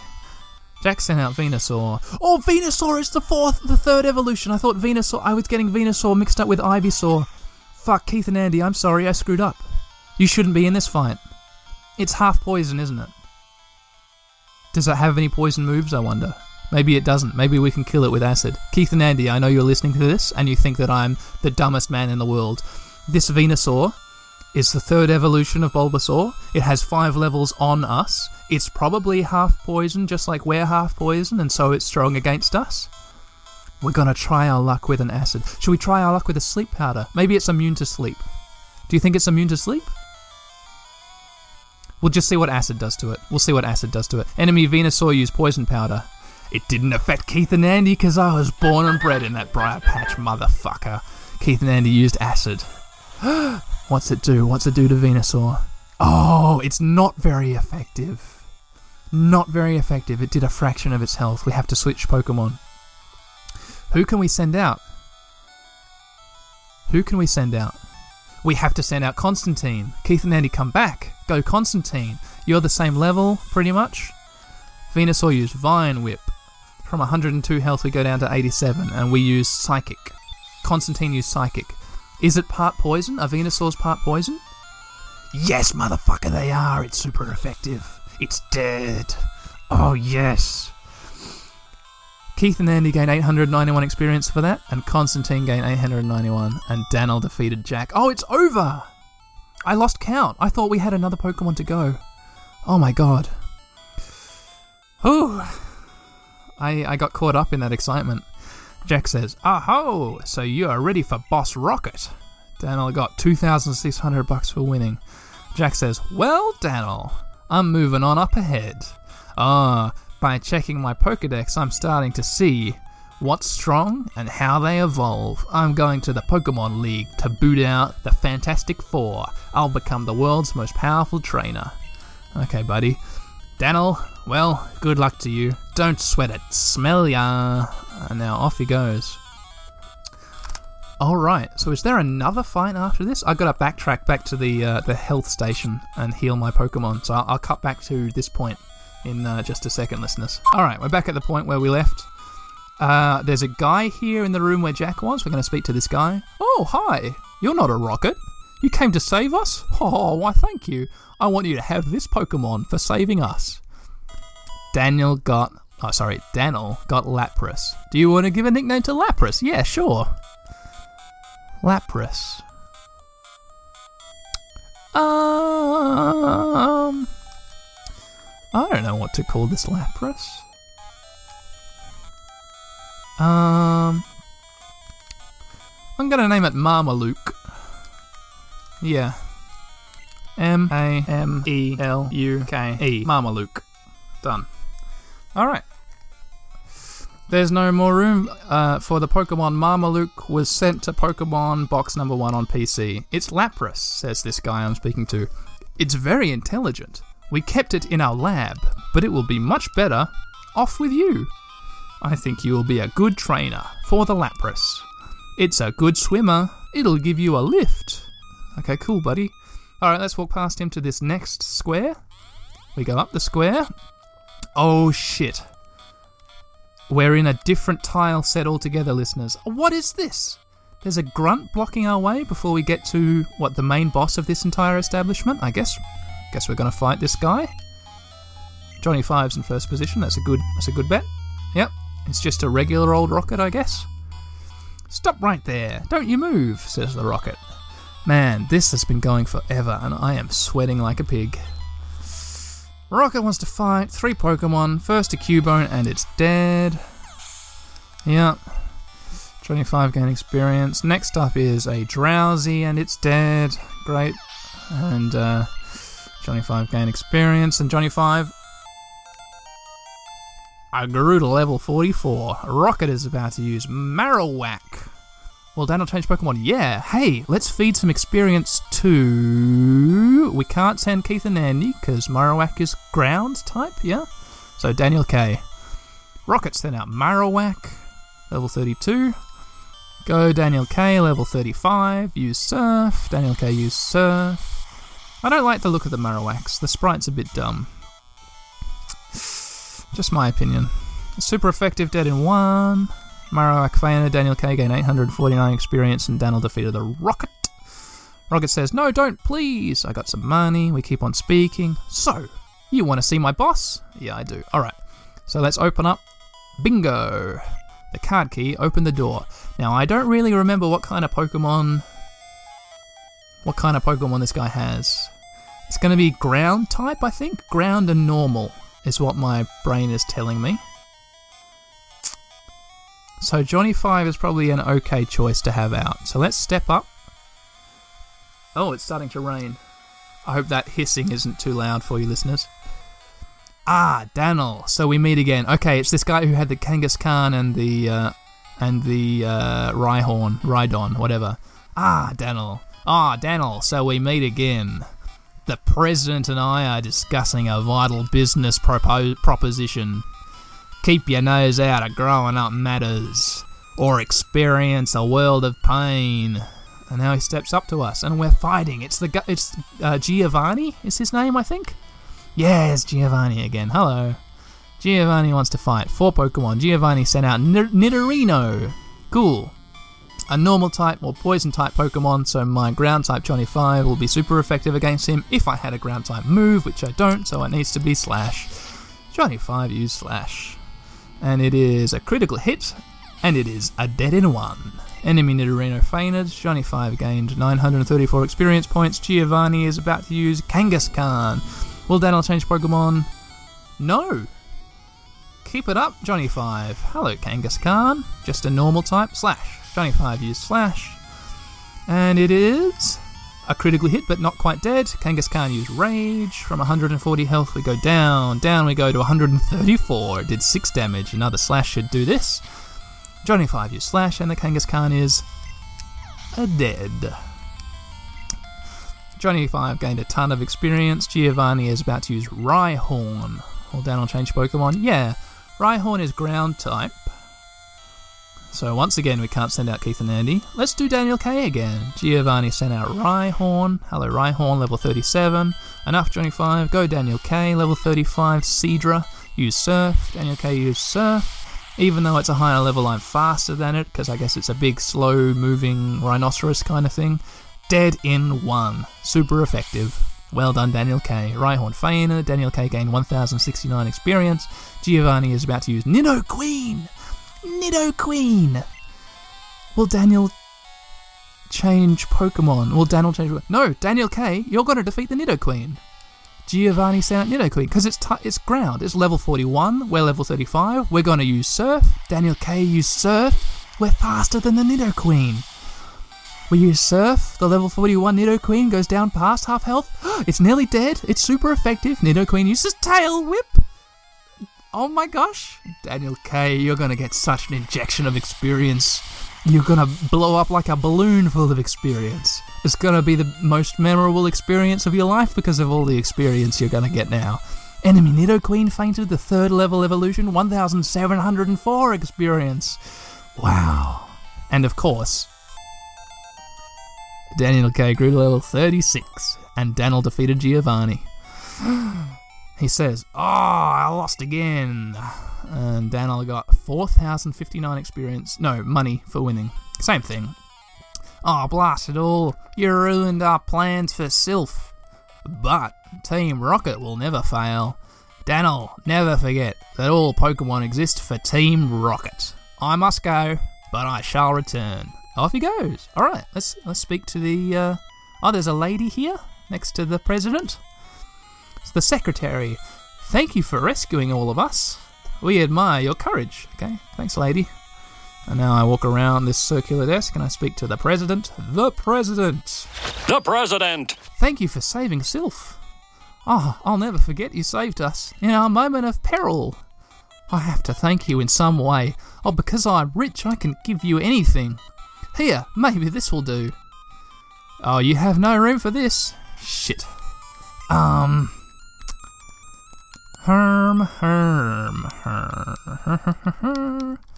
Jack sent out Venusaur. Oh, Venusaur is the fourth, the third evolution. I thought Venusaur. I was getting Venusaur mixed up with Ivysaur. Fuck, Keith and Andy. I'm sorry, I screwed up. You shouldn't be in this fight. It's half poison, isn't it? Does it have any poison moves? I wonder. Maybe it doesn't. Maybe we can kill it with acid. Keith and Andy, I know you're listening to this and you think that I'm the dumbest man in the world. This Venusaur is the third evolution of Bulbasaur. It has five levels on us. It's probably half poison, just like we're half poison, and so it's strong against us. We're gonna try our luck with an acid. Should we try our luck with a sleep powder? Maybe it's immune to sleep. Do you think it's immune to sleep? We'll just see what acid does to it. We'll see what acid does to it. Enemy Venusaur used poison powder. It didn't affect Keith and Andy because I was born and bred in that briar patch, motherfucker. Keith and Andy used acid. What's it do? What's it do to Venusaur? Oh, it's not very effective. Not very effective. It did a fraction of its health. We have to switch Pokemon. Who can we send out? Who can we send out? We have to send out Constantine. Keith and Andy come back. Go Constantine. You're the same level, pretty much. Venusaur used Vine Whip. From 102 health, we go down to 87, and we use Psychic. Constantine used Psychic. Is it part poison? Are Venusaurs part poison? Yes, motherfucker, they are. It's super effective. It's dead. Oh, yes. Keith and Andy gain 891 experience for that, and Constantine gain 891, and Daniel defeated Jack. Oh, it's over! I lost count. I thought we had another Pokemon to go. Oh my god. Whew. I, I got caught up in that excitement. Jack says, Aho! So you are ready for Boss Rocket. Daniel got 2,600 bucks for winning. Jack says, Well, Daniel, I'm moving on up ahead. Ah, by checking my Pokedex, I'm starting to see what's strong and how they evolve. I'm going to the Pokemon League to boot out the Fantastic Four. I'll become the world's most powerful trainer. Okay, buddy. Daniel, well, good luck to you. Don't sweat it. Smell ya. And now off he goes. Alright, so is there another fight after this? i got to backtrack back to the uh, the health station and heal my Pokemon, so I'll, I'll cut back to this point in uh, just a second, listeners. Alright, we're back at the point where we left. Uh, there's a guy here in the room where Jack was. We're going to speak to this guy. Oh, hi. You're not a rocket. You came to save us? Oh, why, thank you. I want you to have this Pokemon for saving us. Daniel got. Oh, sorry. Daniel got Lapras. Do you want to give a nickname to Lapras? Yeah, sure. Lapras. Um. I don't know what to call this Lapras. Um. I'm gonna name it Mameluke. Yeah. M A M E L U K E. Mameluke. Done. Alright. There's no more room uh, for the Pokemon Mameluke was sent to Pokemon box number one on PC. It's Lapras, says this guy I'm speaking to. It's very intelligent. We kept it in our lab, but it will be much better off with you. I think you will be a good trainer for the Lapras. It's a good swimmer. It'll give you a lift. Okay, cool, buddy. Alright, let's walk past him to this next square. We go up the square. Oh shit. We're in a different tile set altogether, listeners. What is this? There's a grunt blocking our way before we get to what the main boss of this entire establishment. I guess. Guess we're gonna fight this guy. Johnny Five's in first position. That's a good. That's a good bet. Yep. It's just a regular old rocket, I guess. Stop right there. Don't you move, says the rocket. Man, this has been going forever, and I am sweating like a pig. Rocket wants to fight three Pokemon. First a Cubone, and it's dead. Yep. 25 gain experience. Next up is a Drowzee, and it's dead. Great. And uh, Johnny 5 gain experience, and Johnny 5. I grew to level 44. Rocket is about to use Marowak. Well, Daniel changed Pokemon. Yeah. Hey, let's feed some experience to. We can't send Keith and Andy because Marowak is ground type. Yeah. So Daniel K. Rocket sent out Marowak, level 32. Go Daniel K, level 35. Use Surf. Daniel K, use Surf. I don't like the look of the Marowaks. The sprite's a bit dumb. Just my opinion. Super effective, dead in one. Marowak fainted, Daniel K gained 849 experience, and Daniel defeated the Rocket. Rocket says, No, don't, please. I got some money. We keep on speaking. So, you want to see my boss? Yeah, I do. Alright. So let's open up. Bingo! The card key opened the door. Now, I don't really remember what kind of Pokemon. What kind of Pokemon this guy has. It's going to be ground type, I think. Ground and normal is what my brain is telling me. So Johnny 5 is probably an okay choice to have out. So let's step up. Oh, it's starting to rain. I hope that hissing isn't too loud for you listeners. Ah, Daniel. So we meet again. Okay, it's this guy who had the Kangaskhan and the uh, and the uh, Rhyhorn, Rhydon, whatever. Ah, Daniel. Ah, Daniel. So we meet again. The president and I are discussing a vital business propo- proposition. Keep your nose out of growing up matters, or experience a world of pain. And now he steps up to us, and we're fighting. It's the it's uh, Giovanni is his name, I think. It's Giovanni again. Hello. Giovanni wants to fight. Four Pokemon. Giovanni sent out N- Nidorino. Cool. A normal type or poison type Pokemon, so my ground type Johnny 5 will be super effective against him if I had a ground type move, which I don't, so it needs to be Slash. Johnny 5 use Slash. And it is a critical hit, and it is a dead in one. Enemy Nidorino fainted, Johnny 5 gained 934 experience points, Giovanni is about to use Kangaskhan. Will Daniel change Pokemon? No! Keep it up, Johnny 5. Hello, Kangaskhan. Just a normal type, Slash. Johnny 5 used Slash. And it is a critical hit, but not quite dead. Kangaskhan used Rage. From 140 health, we go down. Down we go to 134. It did 6 damage. Another Slash should do this. Johnny 5 used Slash, and the Kangaskhan is a dead. Johnny 5 gained a ton of experience. Giovanni is about to use Rhyhorn. Hold down on change Pokemon. Yeah, Rhyhorn is ground type. So once again, we can't send out Keith and Andy. Let's do Daniel K again. Giovanni sent out Rhyhorn. Hello, Rhyhorn, level 37. Enough, Johnny 5. Go, Daniel K, level 35. Seadra, use Surf. Daniel K, use Surf. Even though it's a higher level, I'm faster than it, because I guess it's a big, slow moving rhinoceros kind of thing. Dead in one. Super effective. Well done, Daniel K. Rhyhorn Fainer. Daniel K gained 1069 experience. Giovanni is about to use Nidoqueen. Nido Queen. Will Daniel change Pokemon? Will Daniel change? No, Daniel K. You're going to defeat the Nido Queen. Giovanni sent Nido Queen because it's t- it's ground. It's level 41. We're level 35. We're going to use Surf. Daniel K. use Surf. We're faster than the Nido Queen. We use Surf. The level 41 Nido Queen goes down past half health. It's nearly dead. It's super effective. Nido Queen uses Tail Whip. Oh my gosh. Daniel K, you're to get such an injection of experience. You're to blow up like a balloon full of experience. It's to be the most memorable experience of your life because of all the experience you're to get now. Enemy Nido Queen fainted the third level evolution, 1704 experience. Wow. And of course, Daniel K grew to level 36, and Daniel defeated Giovanni. he says, Oh, I lost again. And Daniel got 4,059 experience. No, money for winning. Same thing. Oh, blast it all. You ruined our plans for Silph. But Team Rocket will never fail. Daniel, never forget that all Pokemon exist for Team Rocket. I must go, but I shall return. Off he goes. All right, let's let's speak to the. Uh... Oh, there's a lady here next to the president. The secretary. Thank you for rescuing all of us. We admire your courage. Okay, thanks, lady. And now I walk around this circular desk and I speak to the president. The president. The president! Thank you for saving Silph. Oh, I'll never forget you saved us in our moment of peril. I have to thank you in some way. Oh, because I'm rich, I can give you anything. Here, maybe this will do. Oh, you have no room for this. Shit. Um. Herm, herm, herm.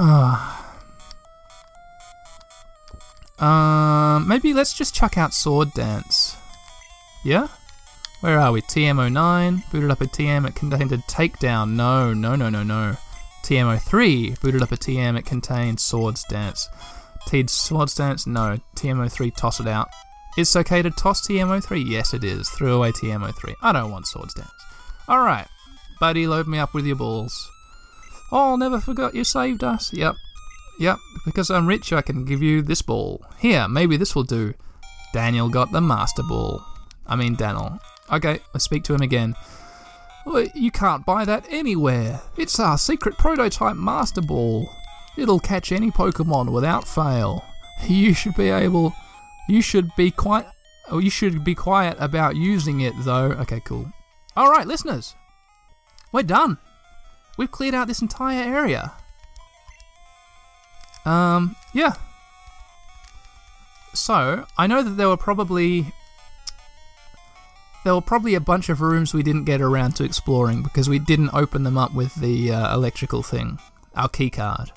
Ah. Um, maybe let's just chuck out Sword Dance. Yeah? Where are we? TM09, booted up a TM, it contained a takedown. No, no, no, no, no. TM03, booted up a TM, it contained Swords Dance. Teed Swords Dance? No. TM03, toss it out. It's okay to toss TM03? Yes, it is. Threw away TM03. I don't want Swords Dance. Alright, buddy, load me up with your balls. Oh, never forgot you saved us. Yep. Yep, because I'm rich, I can give you this ball. Here, maybe this will do. Daniel got the Master Ball. I mean, Daniel. Okay, let's speak to him again. Well, you can't buy that anywhere. It's our secret prototype Master Ball. It'll catch any Pokemon without fail. You should be able. You should be quite. Oh, you should be quiet about using it, though. Okay, cool. All right, listeners, we're done. We've cleared out this entire area. Um, yeah. So, I know that there were probably there were probably a bunch of rooms we didn't get around to exploring because we didn't open them up with the uh, electrical thing, our key card.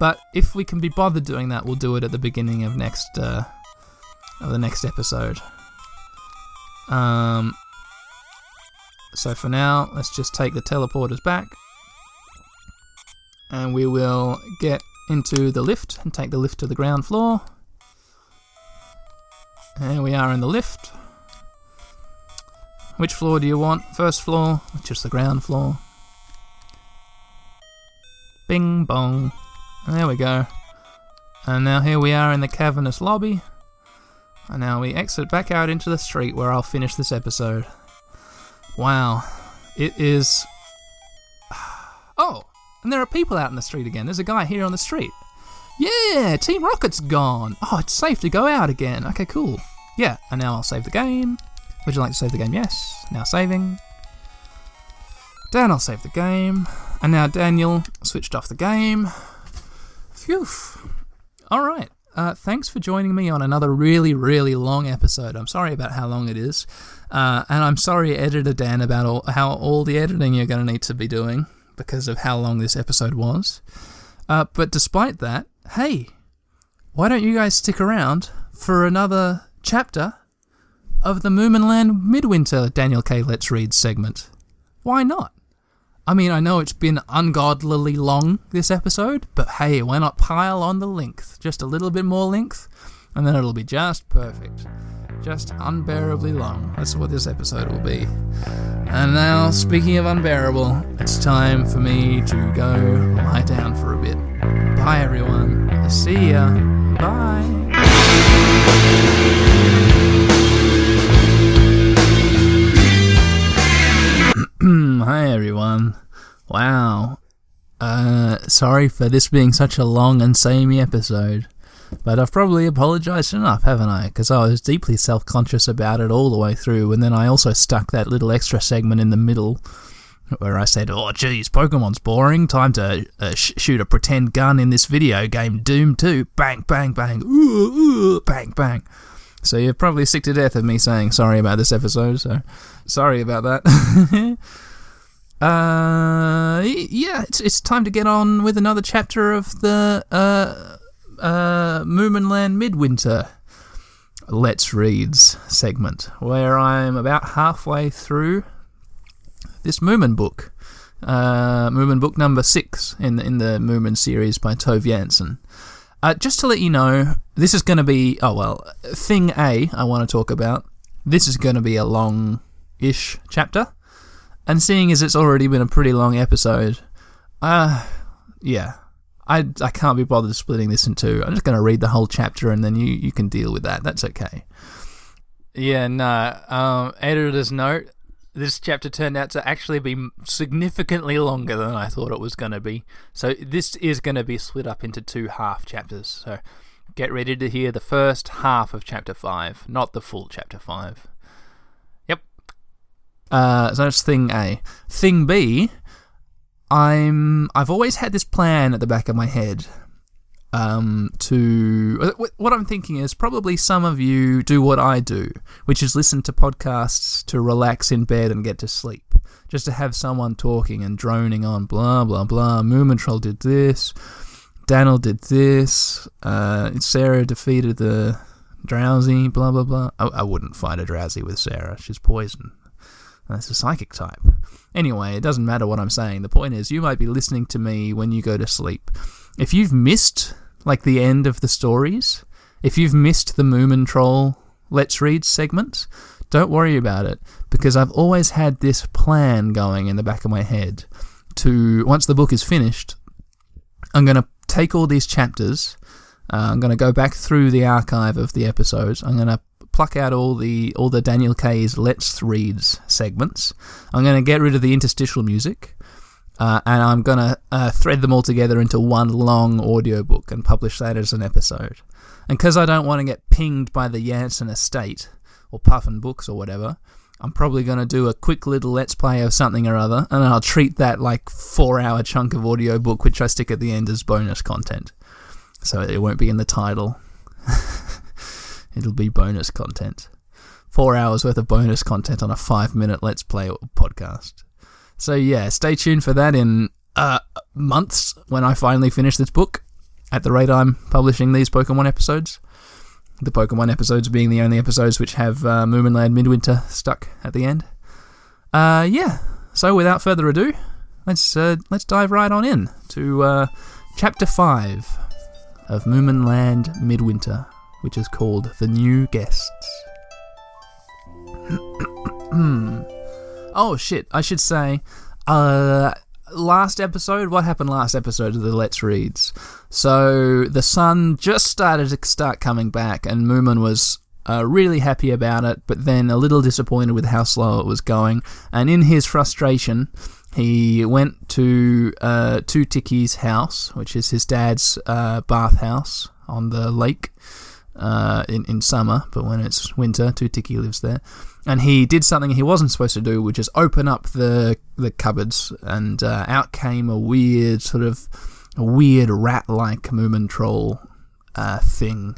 But if we can be bothered doing that, we'll do it at the beginning of next uh, of the next episode. Um, so for now, let's just take the teleporters back, and we will get into the lift and take the lift to the ground floor. There we are in the lift. Which floor do you want? First floor, which is the ground floor. Bing bong. There we go. And now here we are in the cavernous lobby. And now we exit back out into the street where I'll finish this episode. Wow. It is. Oh! And there are people out in the street again. There's a guy here on the street. Yeah! Team Rocket's gone! Oh, it's safe to go out again. Okay, cool. Yeah, and now I'll save the game. Would you like to save the game? Yes. Now saving. Dan, I'll save the game. And now Daniel switched off the game. Phew. Alright. Uh, thanks for joining me on another really, really long episode. I'm sorry about how long it is. Uh, and I'm sorry, Editor Dan, about all, how all the editing you're going to need to be doing because of how long this episode was. Uh, but despite that, hey, why don't you guys stick around for another chapter of the Moominland Midwinter Daniel K. Let's Read segment? Why not? I mean, I know it's been ungodlily long this episode, but hey, why not pile on the length? Just a little bit more length, and then it'll be just perfect. Just unbearably long. That's what this episode will be. And now, speaking of unbearable, it's time for me to go lie down for a bit. Bye, everyone. See ya. Bye. Hi everyone. Wow. Uh, sorry for this being such a long and samey episode, but I've probably apologised enough, haven't I? Because I was deeply self conscious about it all the way through, and then I also stuck that little extra segment in the middle where I said, Oh, geez, Pokemon's boring. Time to uh, sh- shoot a pretend gun in this video game, Doom 2. Bang, bang, bang. Ooh, ooh, bang, bang. So you're probably sick to death of me saying sorry about this episode, so sorry about that. uh, yeah, it's, it's time to get on with another chapter of the uh, uh, Moominland Midwinter Let's Reads segment, where I'm about halfway through this Moomin book. Uh, Moomin book number six in the, in the Moomin series by Tove Jansson. Uh, just to let you know, this is going to be, oh well, thing A I want to talk about. This is going to be a long ish chapter. And seeing as it's already been a pretty long episode, uh, yeah, I, I can't be bothered splitting this in two. I'm just going to read the whole chapter and then you, you can deal with that. That's okay. Yeah, no. Um, editor's note this chapter turned out to actually be significantly longer than I thought it was going to be. So this is going to be split up into two half chapters. So get ready to hear the first half of chapter 5, not the full chapter 5. Uh, so that's thing A. Thing B, I'm I've always had this plan at the back of my head um, to what I'm thinking is probably some of you do what I do, which is listen to podcasts to relax in bed and get to sleep, just to have someone talking and droning on blah blah blah. Moomintroll did this, Daniel did this, uh, Sarah defeated the Drowzee, blah blah blah. I, I wouldn't fight a Drowzee with Sarah; she's poison. That's a psychic type. Anyway, it doesn't matter what I'm saying. The point is, you might be listening to me when you go to sleep if you've missed like the end of the stories, if you've missed the Moomin Troll Let's Read segment, don't worry about it because I've always had this plan going in the back of my head to once the book is finished, I'm going to take all these chapters, uh, I'm going to go back through the archive of the episodes, I'm going to pluck out all the all the Daniel K's Let's Reads segments. I'm going to get rid of the interstitial music. Uh, and I'm going to uh, thread them all together into one long audiobook and publish that as an episode. And because I don't want to get pinged by the Jansson estate, or Puffin Books or whatever, I'm probably going to do a quick little let's play of something or other, and I'll treat that like four hour chunk of audiobook, which I stick at the end as bonus content. So it won't be in the title. It'll be bonus content. Four hours worth of bonus content on a five minute let's play podcast. So yeah, stay tuned for that in uh, months when I finally finish this book. At the rate I'm publishing these Pokemon episodes, the Pokemon episodes being the only episodes which have uh, Moominland Midwinter stuck at the end. Uh, yeah. So without further ado, let's uh, let's dive right on in to uh, Chapter 5 of Moomin Land Midwinter, which is called The New Guests. oh shit, I should say, uh, last episode, what happened last episode of the Let's Reads? So the sun just started to start coming back, and Moomin was uh, really happy about it, but then a little disappointed with how slow it was going. And in his frustration, he went to uh, Ticky's house, which is his dad's uh, bathhouse on the lake uh, in, in summer, but when it's winter, Too-ticky lives there. And he did something he wasn't supposed to do, which is open up the, the cupboards, and uh, out came a weird, sort of, a weird rat like Moomin troll uh, thing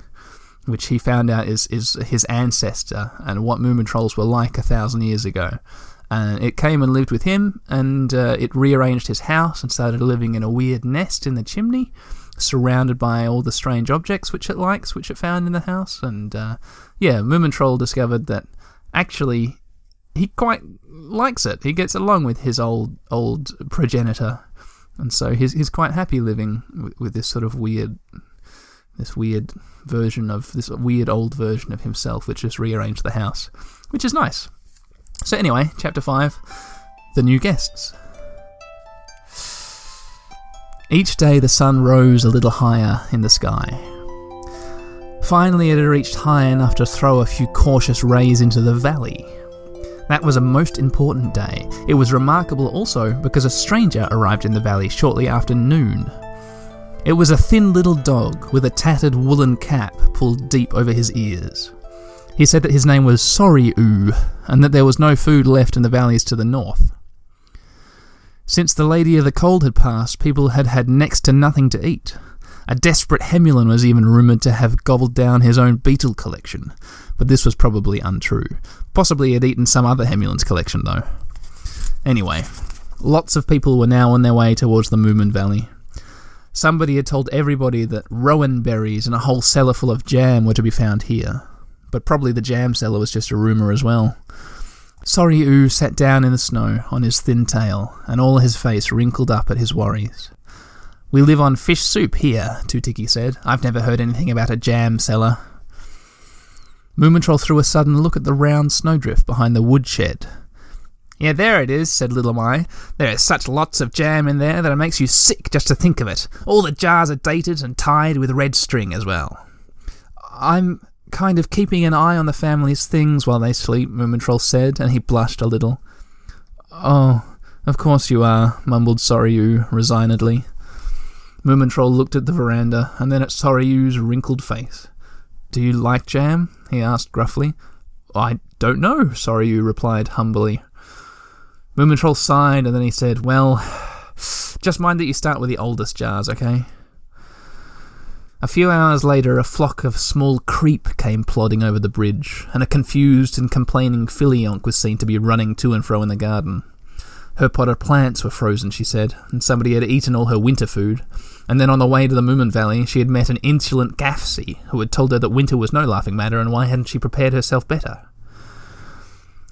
which he found out is, is his ancestor and what Moomin trolls were like a thousand years ago. And it came and lived with him, and uh, it rearranged his house and started living in a weird nest in the chimney, surrounded by all the strange objects which it likes, which it found in the house. And uh, yeah, Moomin discovered that actually he quite likes it. He gets along with his old old progenitor, and so he's he's quite happy living with, with this sort of weird this weird version of this weird old version of himself, which just rearranged the house, which is nice. So anyway, chapter five, the new guests. Each day the sun rose a little higher in the sky. Finally, it had reached high enough to throw a few cautious rays into the valley. That was a most important day. It was remarkable also because a stranger arrived in the valley shortly after noon. It was a thin little dog with a tattered woolen cap pulled deep over his ears. He said that his name was Sorry Oo, and that there was no food left in the valleys to the north. Since the Lady of the Cold had passed, people had had next to nothing to eat. A desperate Hemulen was even rumoured to have gobbled down his own beetle collection, but this was probably untrue. Possibly he had eaten some other Hemulen's collection, though. Anyway, lots of people were now on their way towards the Moomin Valley. Somebody had told everybody that rowan berries and a whole cellar full of jam were to be found here, but probably the jam cellar was just a rumour as well. Sorry Oo sat down in the snow on his thin tail, and all his face wrinkled up at his worries. We live on fish soup here, Too-ticky said. I've never heard anything about a jam cellar. Moomintroll threw a sudden look at the round snowdrift behind the woodshed. Yeah, there it is, said Little My. There is such lots of jam in there that it makes you sick just to think of it. All the jars are dated and tied with red string as well. I'm kind of keeping an eye on the family's things while they sleep, Moomintroll said, and he blushed a little. Oh, of course you are, mumbled Sorry Oo resignedly. Moomintroll looked at the veranda and then at Sorry Oo's wrinkled face. Do you like jam? he asked gruffly. I don't know, Sorry Oo replied humbly. Moomintroll sighed and then he said, Well, just mind that you start with the oldest jars, okay? A few hours later, a flock of small creep came plodding over the bridge, and a confused and complaining Fillyjonk was seen to be running to and fro in the garden. Her pot of plants were frozen, she said, and somebody had eaten all her winter food. And then on the way to the Moomin Valley, she had met an insolent Gaffsie, who had told her that winter was no laughing matter, and why hadn't she prepared herself better?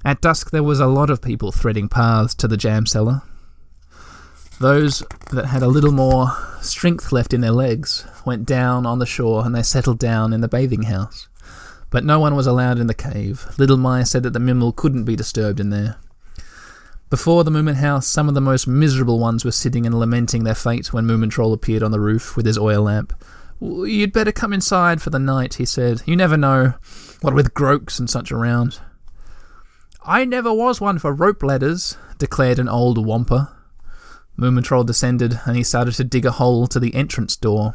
At dusk, there was a lot of people threading paths to the jam cellar. Those that had a little more strength left in their legs went down on the shore and they settled down in the bathing house. But no one was allowed in the cave. Little Maya said that the Mymble couldn't be disturbed in there. Before the Moomin house, some of the most miserable ones were sitting and lamenting their fate when Moomin Troll appeared on the roof with his oil lamp. You'd better come inside for the night, he said. You never know, what with Grokes and such around. I never was one for rope ladders, declared an old Whomper. Moomintroll descended, and he started to dig a hole to the entrance door.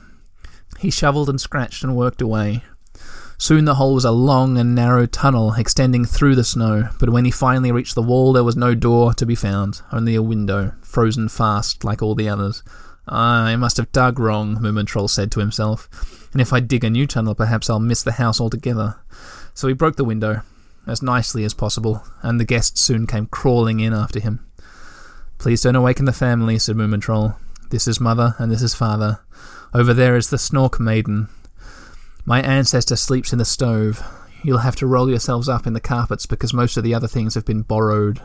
He shoveled and scratched and worked away. Soon the hole was a long and narrow tunnel extending through the snow, but when he finally reached the wall, there was no door to be found, only a window, frozen fast like all the others. Ah, I must have dug wrong, Moomintroll said to himself, and if I dig a new tunnel, perhaps I'll miss the house altogether. So he broke the window, as nicely as possible, and the guests soon came crawling in after him. Please don't awaken the family, said Moomintroll. This is mother, and this is father. Over there is the Snork maiden. My ancestor sleeps in the stove. You'll have to roll yourselves up in the carpets because most of the other things have been borrowed.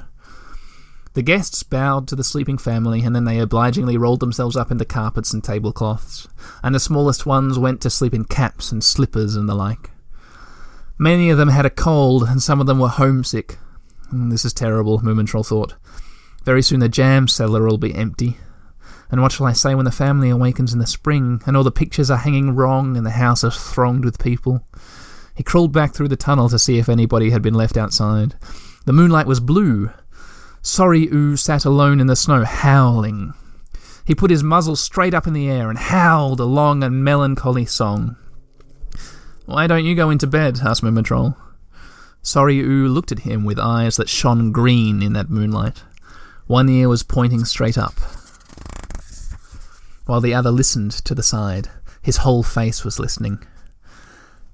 The guests bowed to the sleeping family, and then they obligingly rolled themselves up in the carpets and tablecloths, and the smallest ones went to sleep in caps and slippers and the like. Many of them had a cold, and some of them were homesick. Mm, This is terrible, Moomintroll thought. Very soon the jam cellar will be empty. And what shall I say when the family awakens in the spring, and all the pictures are hanging wrong, and the house is thronged with people? He crawled back through the tunnel to see if anybody had been left outside. The moonlight was blue. Sorry Oo sat alone in the snow, howling. He put his muzzle straight up in the air and howled a long and melancholy song. Why don't you go into bed? asked Moomintroll. Sorry Oo looked at him with eyes that shone green in that moonlight. One ear was pointing straight up, while the other listened to the side. His whole face was listening.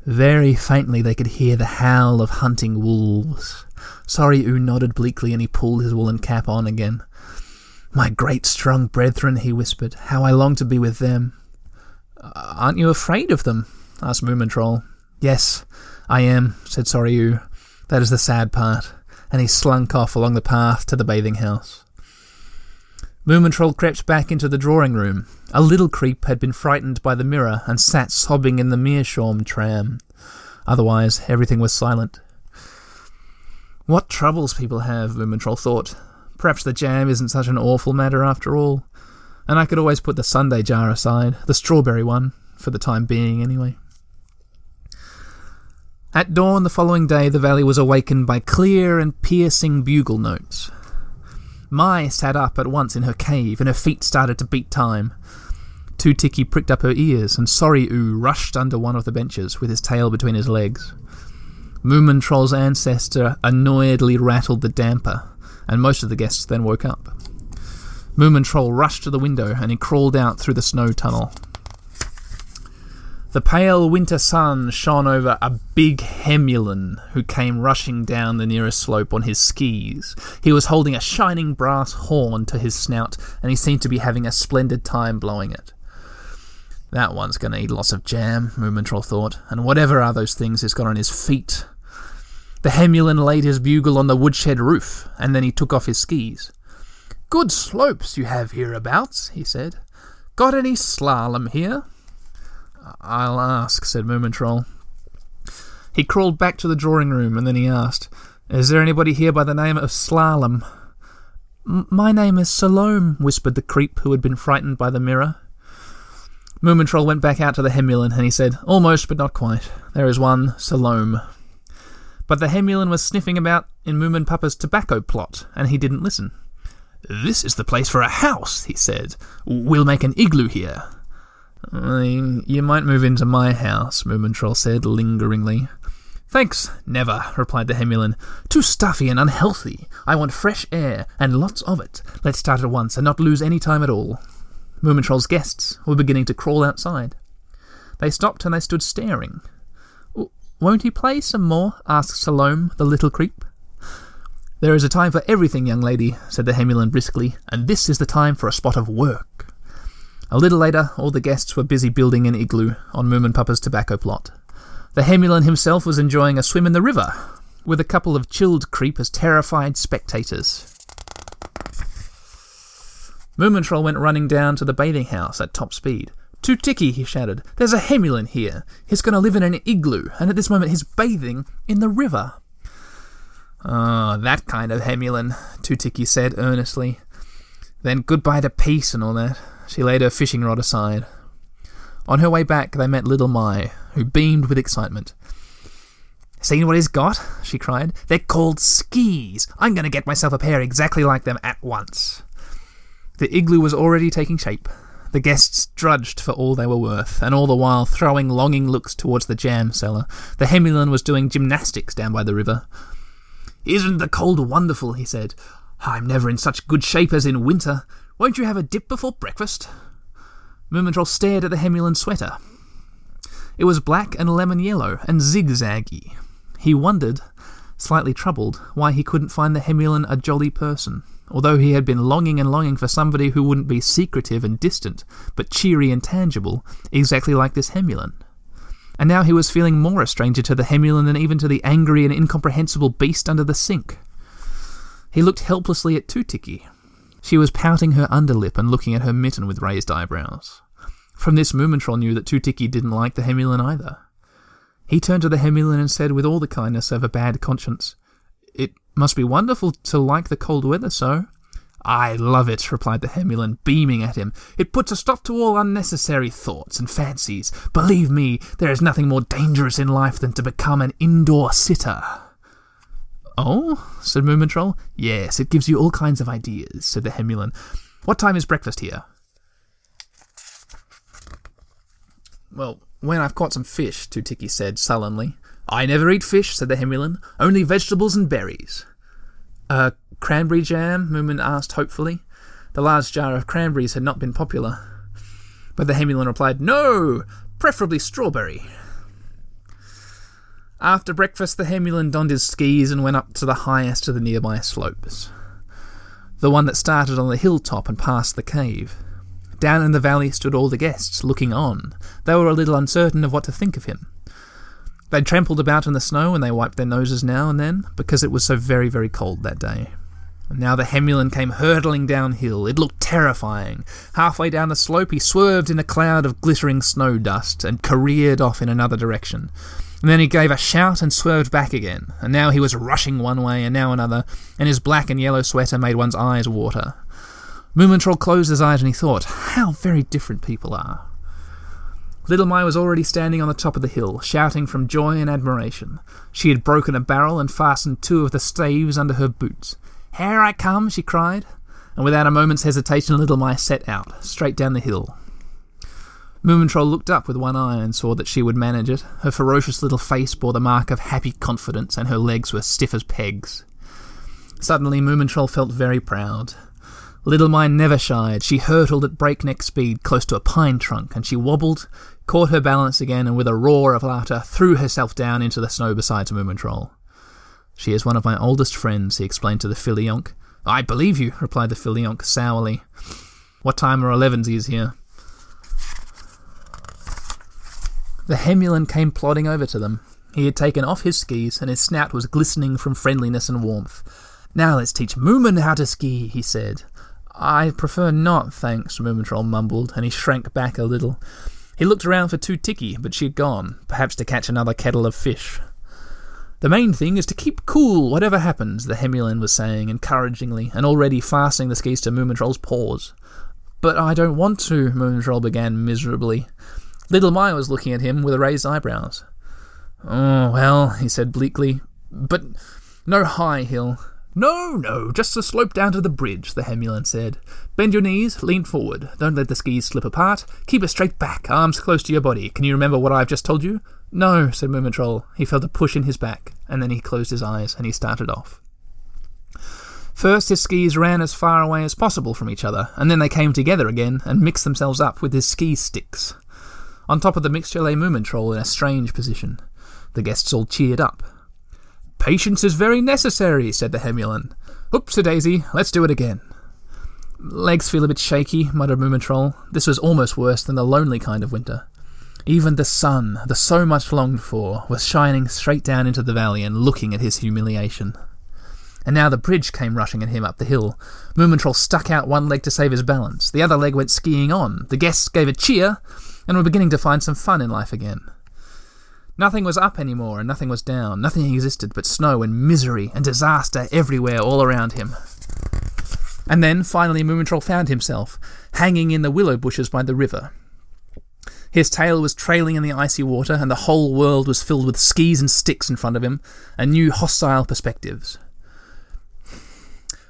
Very faintly they could hear the howl of hunting wolves. Sorry Oo nodded bleakly and he pulled his woolen cap on again. My great strong brethren, he whispered, how I long to be with them. Aren't you afraid of them? asked Moomintroll. Yes, I am, said Sorry Oo. That is the sad part. And he slunk off along the path to the bathing house. Moomintroll crept back into the drawing room. A little creep had been frightened by the mirror and sat sobbing in the Meerschaum tram. Otherwise, everything was silent. What troubles people have, Moomintroll thought. Perhaps the jam isn't such an awful matter after all. And I could always put the Sunday jar aside, the strawberry one, for the time being anyway. At dawn the following day, the valley was awakened by clear and piercing bugle notes. My sat up at once in her cave, and her feet started to beat time. Too-ticky pricked up her ears, and Sorry Oo rushed under one of the benches with his tail between his legs. Moomin Troll's ancestor annoyedly rattled the damper, and most of the guests then woke up. Moomin Troll rushed to the window, and he crawled out through the snow tunnel. The pale winter sun shone over a big Hemulen who came rushing down the nearest slope on his skis. He was holding a shining brass horn to his snout, and he seemed to be having a splendid time blowing it. That one's going to eat lots of jam, Moomintroll thought, and whatever are those things he's got on his feet. The Hemulen laid his bugle on the woodshed roof, and then he took off his skis. Good slopes you have hereabouts, he said. Got any slalom here? I'll ask, said Moomintroll. He crawled back to the drawing room, and then he asked, Is there anybody here by the name of Slalom? My name is Salome, whispered the creep who had been frightened by the mirror. Moomintroll went back out to the Hemulen, and he said, Almost, but not quite. There is one, Salome. But the Hemulen was sniffing about in Moomin Papa's tobacco plot, and he didn't listen. This is the place for a house, he said. We'll make an igloo here. "Uh, You might move into my house, Moomintroll said lingeringly. Thanks, never, replied the Hemulen. Too stuffy and unhealthy. I want fresh air, and lots of it. Let's start at once, and not lose any time at all. Moomintroll's guests were beginning to crawl outside. They stopped and they stood staring. Won't he play some more? asked Salome, the little creep. There is a time for everything, young lady, said the Hemulen briskly, and this is the time for a spot of work. A little later, all the guests were busy building an igloo on Moomin Papa's tobacco plot. The Hemulen himself was enjoying a swim in the river, with a couple of chilled creep as terrified spectators. Moomintroll went running down to the bathing house at top speed. Too-ticky, he shouted. There's a Hemulen here. He's going to live in an igloo, and at this moment he's bathing in the river. Ah, that kind of Hemulen, Too-ticky said earnestly. Then goodbye to peace and all that. She laid her fishing rod aside. On her way back, they met little My, who beamed with excitement. Seen what he's got? she cried. They're called skis. I'm going to get myself a pair exactly like them at once. The igloo was already taking shape. The guests drudged for all they were worth, and all the while throwing longing looks towards the jam cellar. The Hemulen was doing gymnastics down by the river. Isn't the cold wonderful? he said. I'm never in such good shape as in winter. Won't you have a dip before breakfast? Moomintroll stared at the Hemulen sweater. It was black and lemon yellow and zigzaggy. He wondered, slightly troubled, why he couldn't find the Hemulen a jolly person, although he had been longing and longing for somebody who wouldn't be secretive and distant, but cheery and tangible, exactly like this Hemulen. And now he was feeling more a stranger to the Hemulen than even to the angry and incomprehensible beast under the sink. He looked helplessly at Too-ticky. She was pouting her underlip and looking at her mitten with raised eyebrows. From this, Moomintroll knew that Too-ticky didn't like the Hemulen either. He turned to the Hemulen and said with all the kindness of a bad conscience, It must be wonderful to like the cold weather so. I love it, replied the Hemulen, beaming at him. It puts a stop to all unnecessary thoughts and fancies. Believe me, there is nothing more dangerous in life than to become an indoor sitter. Oh, said Moomintroll. Yes, it gives you all kinds of ideas, said the Hemulen. What time is breakfast here? Well, when I've caught some fish, Too-ticky said sullenly. I never eat fish, said the Hemulen. Only vegetables and berries. Uh, cranberry jam? Moomin asked hopefully. The large jar of cranberries had not been popular. But the Hemulen replied, No! Preferably strawberry. After breakfast, the Hemulen donned his skis and went up to the highest of the nearby slopes. The one that started on the hilltop and past the cave. Down in the valley stood all the guests, looking on. They were a little uncertain of what to think of him. They trampled about in the snow and they wiped their noses now and then, because it was so very, very cold that day. And now the Hemulen came hurtling downhill. It looked terrifying. Halfway down the slope, he swerved in a cloud of glittering snow dust and careered off in another direction. And then he gave a shout and swerved back again. And now he was rushing one way and now another, and his black and yellow sweater made one's eyes water. Moomintroll closed his eyes and he thought, how very different people are. Little My was already standing on the top of the hill, shouting from joy and admiration. She had broken a barrel and fastened two of the staves under her boots. Here I come, she cried, and without a moment's hesitation, Little My set out, straight down the hill. Moomintroll looked up with one eye and saw that she would manage it. Her ferocious little face bore the mark of happy confidence, and her legs were stiff as pegs. Suddenly, Moomintroll felt very proud. Little My never shied. She hurtled at breakneck speed close to a pine trunk, and she wobbled, caught her balance again, and with a roar of laughter threw herself down into the snow beside Moomintroll. She is one of my oldest friends, he explained to the Fillyjonk. I believe you, replied the Fillyjonk sourly. What time are elevensies here? The Hemulen came plodding over to them. He had taken off his skis, and his snout was glistening from friendliness and warmth. Now let's teach Moomin how to ski, he said. I prefer not, thanks, Moomintroll mumbled, and he shrank back a little. He looked around for Too-ticky, but she had gone, perhaps to catch another kettle of fish. The main thing is to keep cool, whatever happens, the Hemulen was saying encouragingly, and already fastening the skis to Moomintroll's paws. But I don't want to, Moomintroll began miserably. Little My was looking at him with raised eyebrows. Oh, well, he said bleakly, but no high hill. No, no, just a slope down to the bridge, the Hemulen said. Bend your knees, lean forward. Don't let the skis slip apart. Keep a straight back, arms close to your body. Can you remember what I've just told you? No, said Moomintroll. He felt a push in his back, and then he closed his eyes and he started off. First, his skis ran as far away as possible from each other, and then they came together again and mixed themselves up with his ski sticks. On top of the mixture lay Moomintroll in a strange position. The guests all cheered up. Patience is very necessary, said the Hemulen. Oops a daisy, let's do it again. Legs feel a bit shaky, muttered Moomintroll. This was almost worse than the lonely kind of winter. Even the sun, the so much longed for, was shining straight down into the valley and looking at his humiliation. And now the bridge came rushing at him up the hill. Moomintroll stuck out one leg to save his balance. The other leg went skiing on. The guests gave a cheer, and were beginning to find some fun in life again. Nothing was up anymore, and nothing was down. Nothing existed but snow and misery and disaster everywhere all around him. And then, finally, Moomintroll found himself, hanging in the willow bushes by the river. His tail was trailing in the icy water, and the whole world was filled with skis and sticks in front of him, and new hostile perspectives.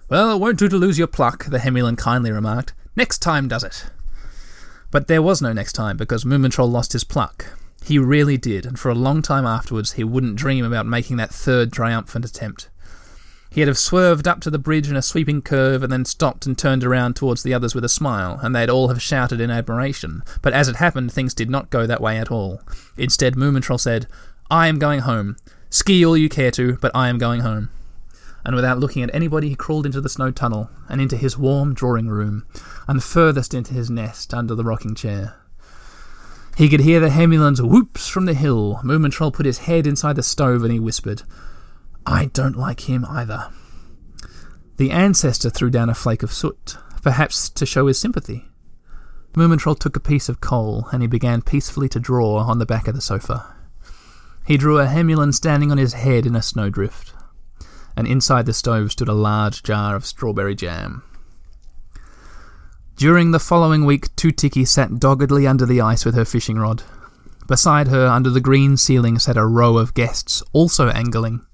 Well, it won't do to lose your pluck, the Hemulen kindly remarked. Next time does it. But there was no next time, because Moomintroll lost his pluck. He really did, and for a long time afterwards he wouldn't dream about making that third triumphant attempt. He'd have swerved up to the bridge in a sweeping curve and then stopped and turned around towards the others with a smile, and they'd all have shouted in admiration. But as it happened, things did not go that way at all. Instead, Moomintroll said, I am going home. Ski all you care to, but I am going home. And without looking at anybody, he crawled into the snow tunnel, and into his warm drawing room, and furthest into his nest under the rocking chair. He could hear the Hemulen's whoops from the hill. Moomintroll put his head inside the stove and he whispered, I don't like him either. The ancestor threw down a flake of soot, perhaps to show his sympathy. Moomintroll took a piece of coal and he began peacefully to draw on the back of the sofa. He drew a Hemulen standing on his head in a snowdrift, and inside the stove stood a large jar of strawberry jam. During the following week, Too-ticky sat doggedly under the ice with her fishing rod. Beside her, under the green ceiling, sat a row of guests, also angling.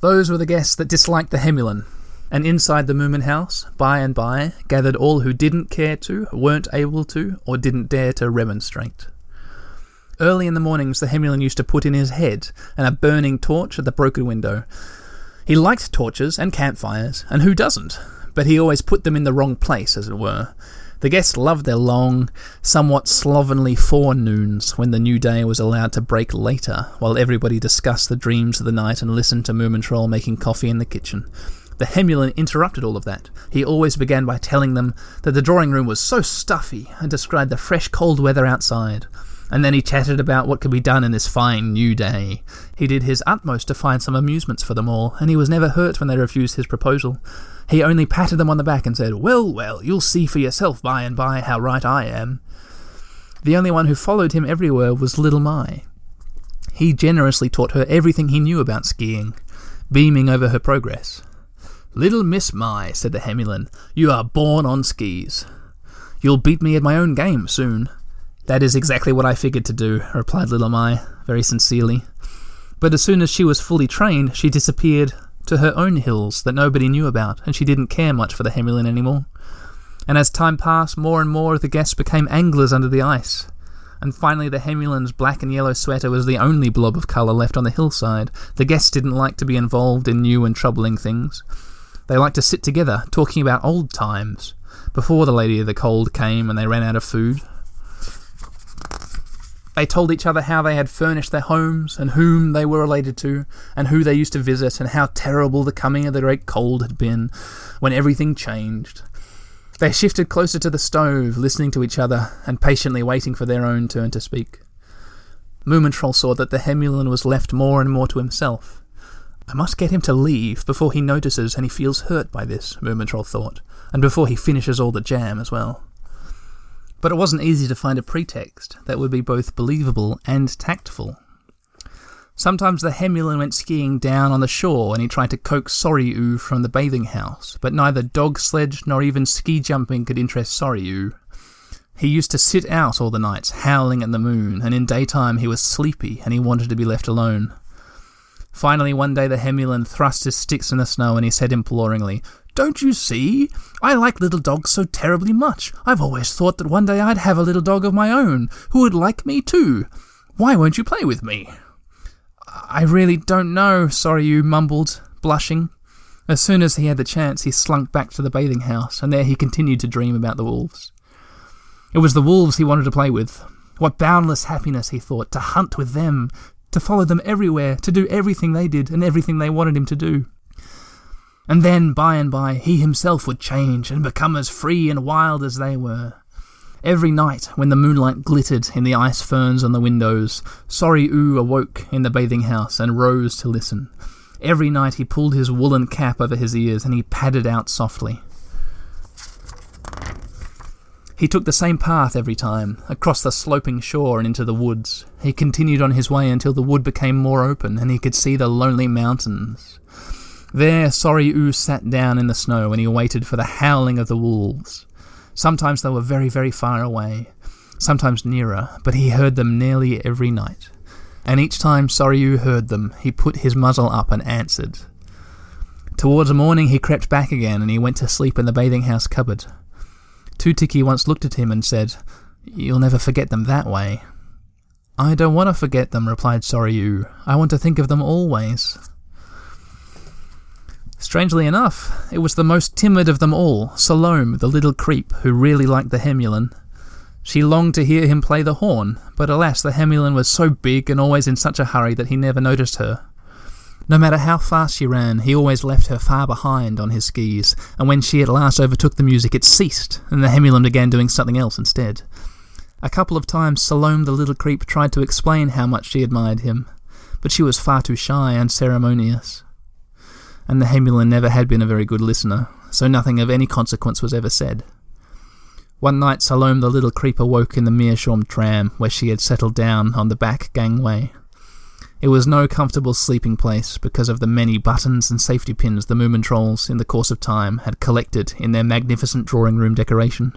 Those were the guests that disliked the Hemulen, and inside the Moomin house, by and by, gathered all who didn't care to, weren't able to, or didn't dare to remonstrate. Early in the mornings, the Hemulen used to put in his head and a burning torch at the broken window. He liked torches and campfires, and who doesn't? But he always put them in the wrong place, as it were. The guests loved their long, somewhat slovenly forenoons when the new day was allowed to break later, while everybody discussed the dreams of the night and listened to Moomintroll making coffee in the kitchen. The Hemulen interrupted all of that. He always began by telling them that the drawing room was so stuffy and described the fresh cold weather outside. And then he chatted about what could be done in this fine new day. He did his utmost to find some amusements for them all, and he was never hurt when they refused his proposal. He only patted them on the back and said, Well, well, you'll see for yourself by and by how right I am. The only one who followed him everywhere was Little My. He generously taught her everything he knew about skiing, beaming over her progress. Little Miss My, said the Hemulen, you are born on skis. You'll beat me at my own game soon. That is exactly what I figured to do, replied Little My, very sincerely. But as soon as she was fully trained, she disappeared to her own hills that nobody knew about, and she didn't care much for the Hemulen anymore. And as time passed, more and more of the guests became anglers under the ice. And finally, the Hemulen's black and yellow sweater was the only blob of colour left on the hillside. The guests didn't like to be involved in new and troubling things. They liked to sit together, talking about old times, before the Lady of the Cold came and they ran out of food. They told each other how they had furnished their homes, and whom they were related to, and who they used to visit, and how terrible the coming of the great cold had been, when everything changed. They shifted closer to the stove, listening to each other, and patiently waiting for their own turn to speak. Moomintroll saw that the Hemulen was left more and more to himself. I must get him to leave before he notices and he feels hurt by this, Moomintroll thought, and before he finishes all the jam as well. But it wasn't easy to find a pretext that would be both believable and tactful. Sometimes the Hemulen went skiing down on the shore and he tried to coax Sorry from the bathing house, but neither dog sledge nor even ski jumping could interest Sorry He used to sit out all the nights, howling at the moon, and in daytime he was sleepy and he wanted to be left alone. Finally, one day the Hemulen thrust his sticks in the snow and he said imploringly, don't you see? I like little dogs so terribly much. I've always thought that one day I'd have a little dog of my own, who would like me too. Why won't you play with me? I really don't know, Sorry Oo mumbled, blushing. As soon as he had the chance, he slunk back to the bathing house, and there he continued to dream about the wolves. It was the wolves he wanted to play with. What boundless happiness, he thought, to hunt with them, to follow them everywhere, to do everything they did and everything they wanted him to do. And then, by and by, he himself would change and become as free and wild as they were. Every night, when the moonlight glittered in the ice ferns on the windows, Sorry Oo awoke in the bathing house and rose to listen. Every night he pulled his woolen cap over his ears and he padded out softly. He took the same path every time, across the sloping shore and into the woods. He continued on his way until the wood became more open and he could see the lonely mountains. There, Sorry sat down in the snow and he waited for the howling of the wolves. Sometimes they were very, very far away, sometimes nearer, but he heard them nearly every night. And each time Sorry Oo heard them, he put his muzzle up and answered. Towards morning, he crept back again and he went to sleep in the bathing house cupboard. Too-ticky once looked at him and said, You'll never forget them that way. I don't want to forget them, replied Sorry Oo. I want to think of them always. Strangely enough, it was the most timid of them all, Salome, the little creep, who really liked the Hemulen. She longed to hear him play the horn, but alas, the Hemulen was so big and always in such a hurry that he never noticed her. No matter how fast she ran, he always left her far behind on his skis, and when she at last overtook the music, it ceased, and the Hemulen began doing something else instead. A couple of times Salome the little creep tried to explain how much she admired him, but she was far too shy and ceremonious. And the Hemulen never had been a very good listener, so nothing of any consequence was ever said. One night Salome the little creep awoke in the Meerschaum tram, where she had settled down on the back gangway. It was no comfortable sleeping place because of the many buttons and safety pins the Moomin trolls, in the course of time, had collected in their magnificent drawing room decoration,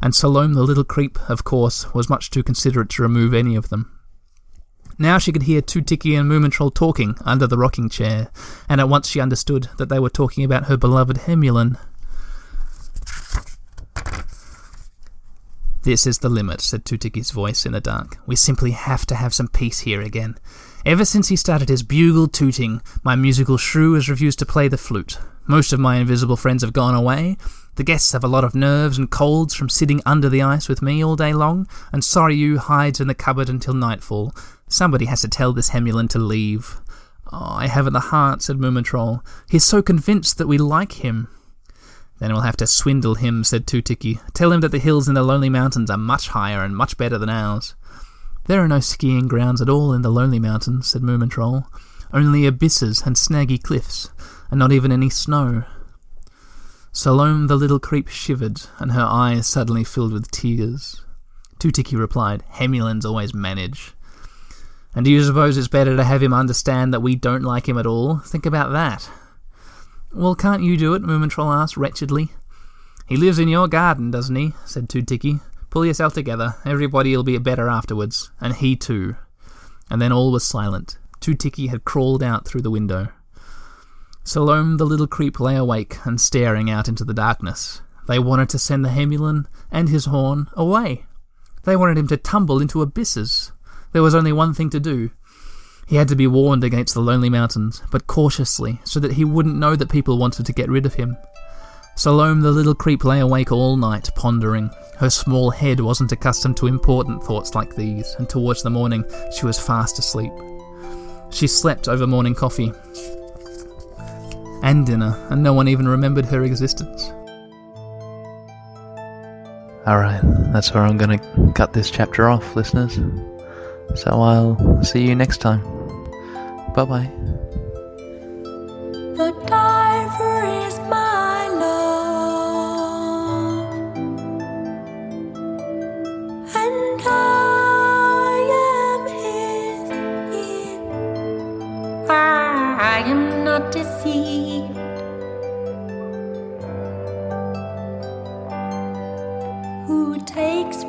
and Salome the little creep, of course, was much too considerate to remove any of them. Now she could hear Tiki and Moomin Troll talking under the rocking chair, and at once she understood that they were talking about her beloved Hemulen. This is the limit, said Too-ticky's voice in the dark. We simply have to have some peace here again. Ever since he started his bugle tooting, my musical shrew has refused to play the flute. Most of my invisible friends have gone away. The guests have a lot of nerves and colds from sitting under the ice with me all day long, and Sorry hides in the cupboard until nightfall. Somebody has to tell this Hemulen to leave. Oh, I haven't the heart, said Moomintroll. He's so convinced that we like him. Then we'll have to swindle him, said Too-ticky. Tell him that the hills in the Lonely Mountains are much higher and much better than ours. There are no skiing grounds at all in the Lonely Mountains, said Moomintroll. Only abysses and snaggy cliffs, and not even any snow. Salome the little creep shivered, and her eyes suddenly filled with tears. Too-ticky replied, Hemulens always manage. And do you suppose it's better to have him understand that we don't like him at all? Think about that. Well, can't you do it? Moomintroll asked wretchedly. He lives in your garden, doesn't he? said Too-ticky. Pull yourself together. Everybody'll be better afterwards. And he too. And then all was silent. Too-ticky had crawled out through the window. Salome the little creep lay awake and staring out into the darkness. They wanted to send the Hemulen and his horn away. They wanted him to tumble into abysses. There was only one thing to do he had to be warned against the lonely mountains, but cautiously, so that he wouldn't know that people wanted to get rid of him. Salome the little creep lay awake all night, pondering. Her small head wasn't accustomed to important thoughts like these, and towards the morning she was fast asleep. She slept over morning coffee and dinner, and no one even remembered her existence. Alright, that's where I'm gonna cut this chapter off, listeners. So I'll see you next time. Bye bye. The diver is my love, and I am his. I am not deceived. takes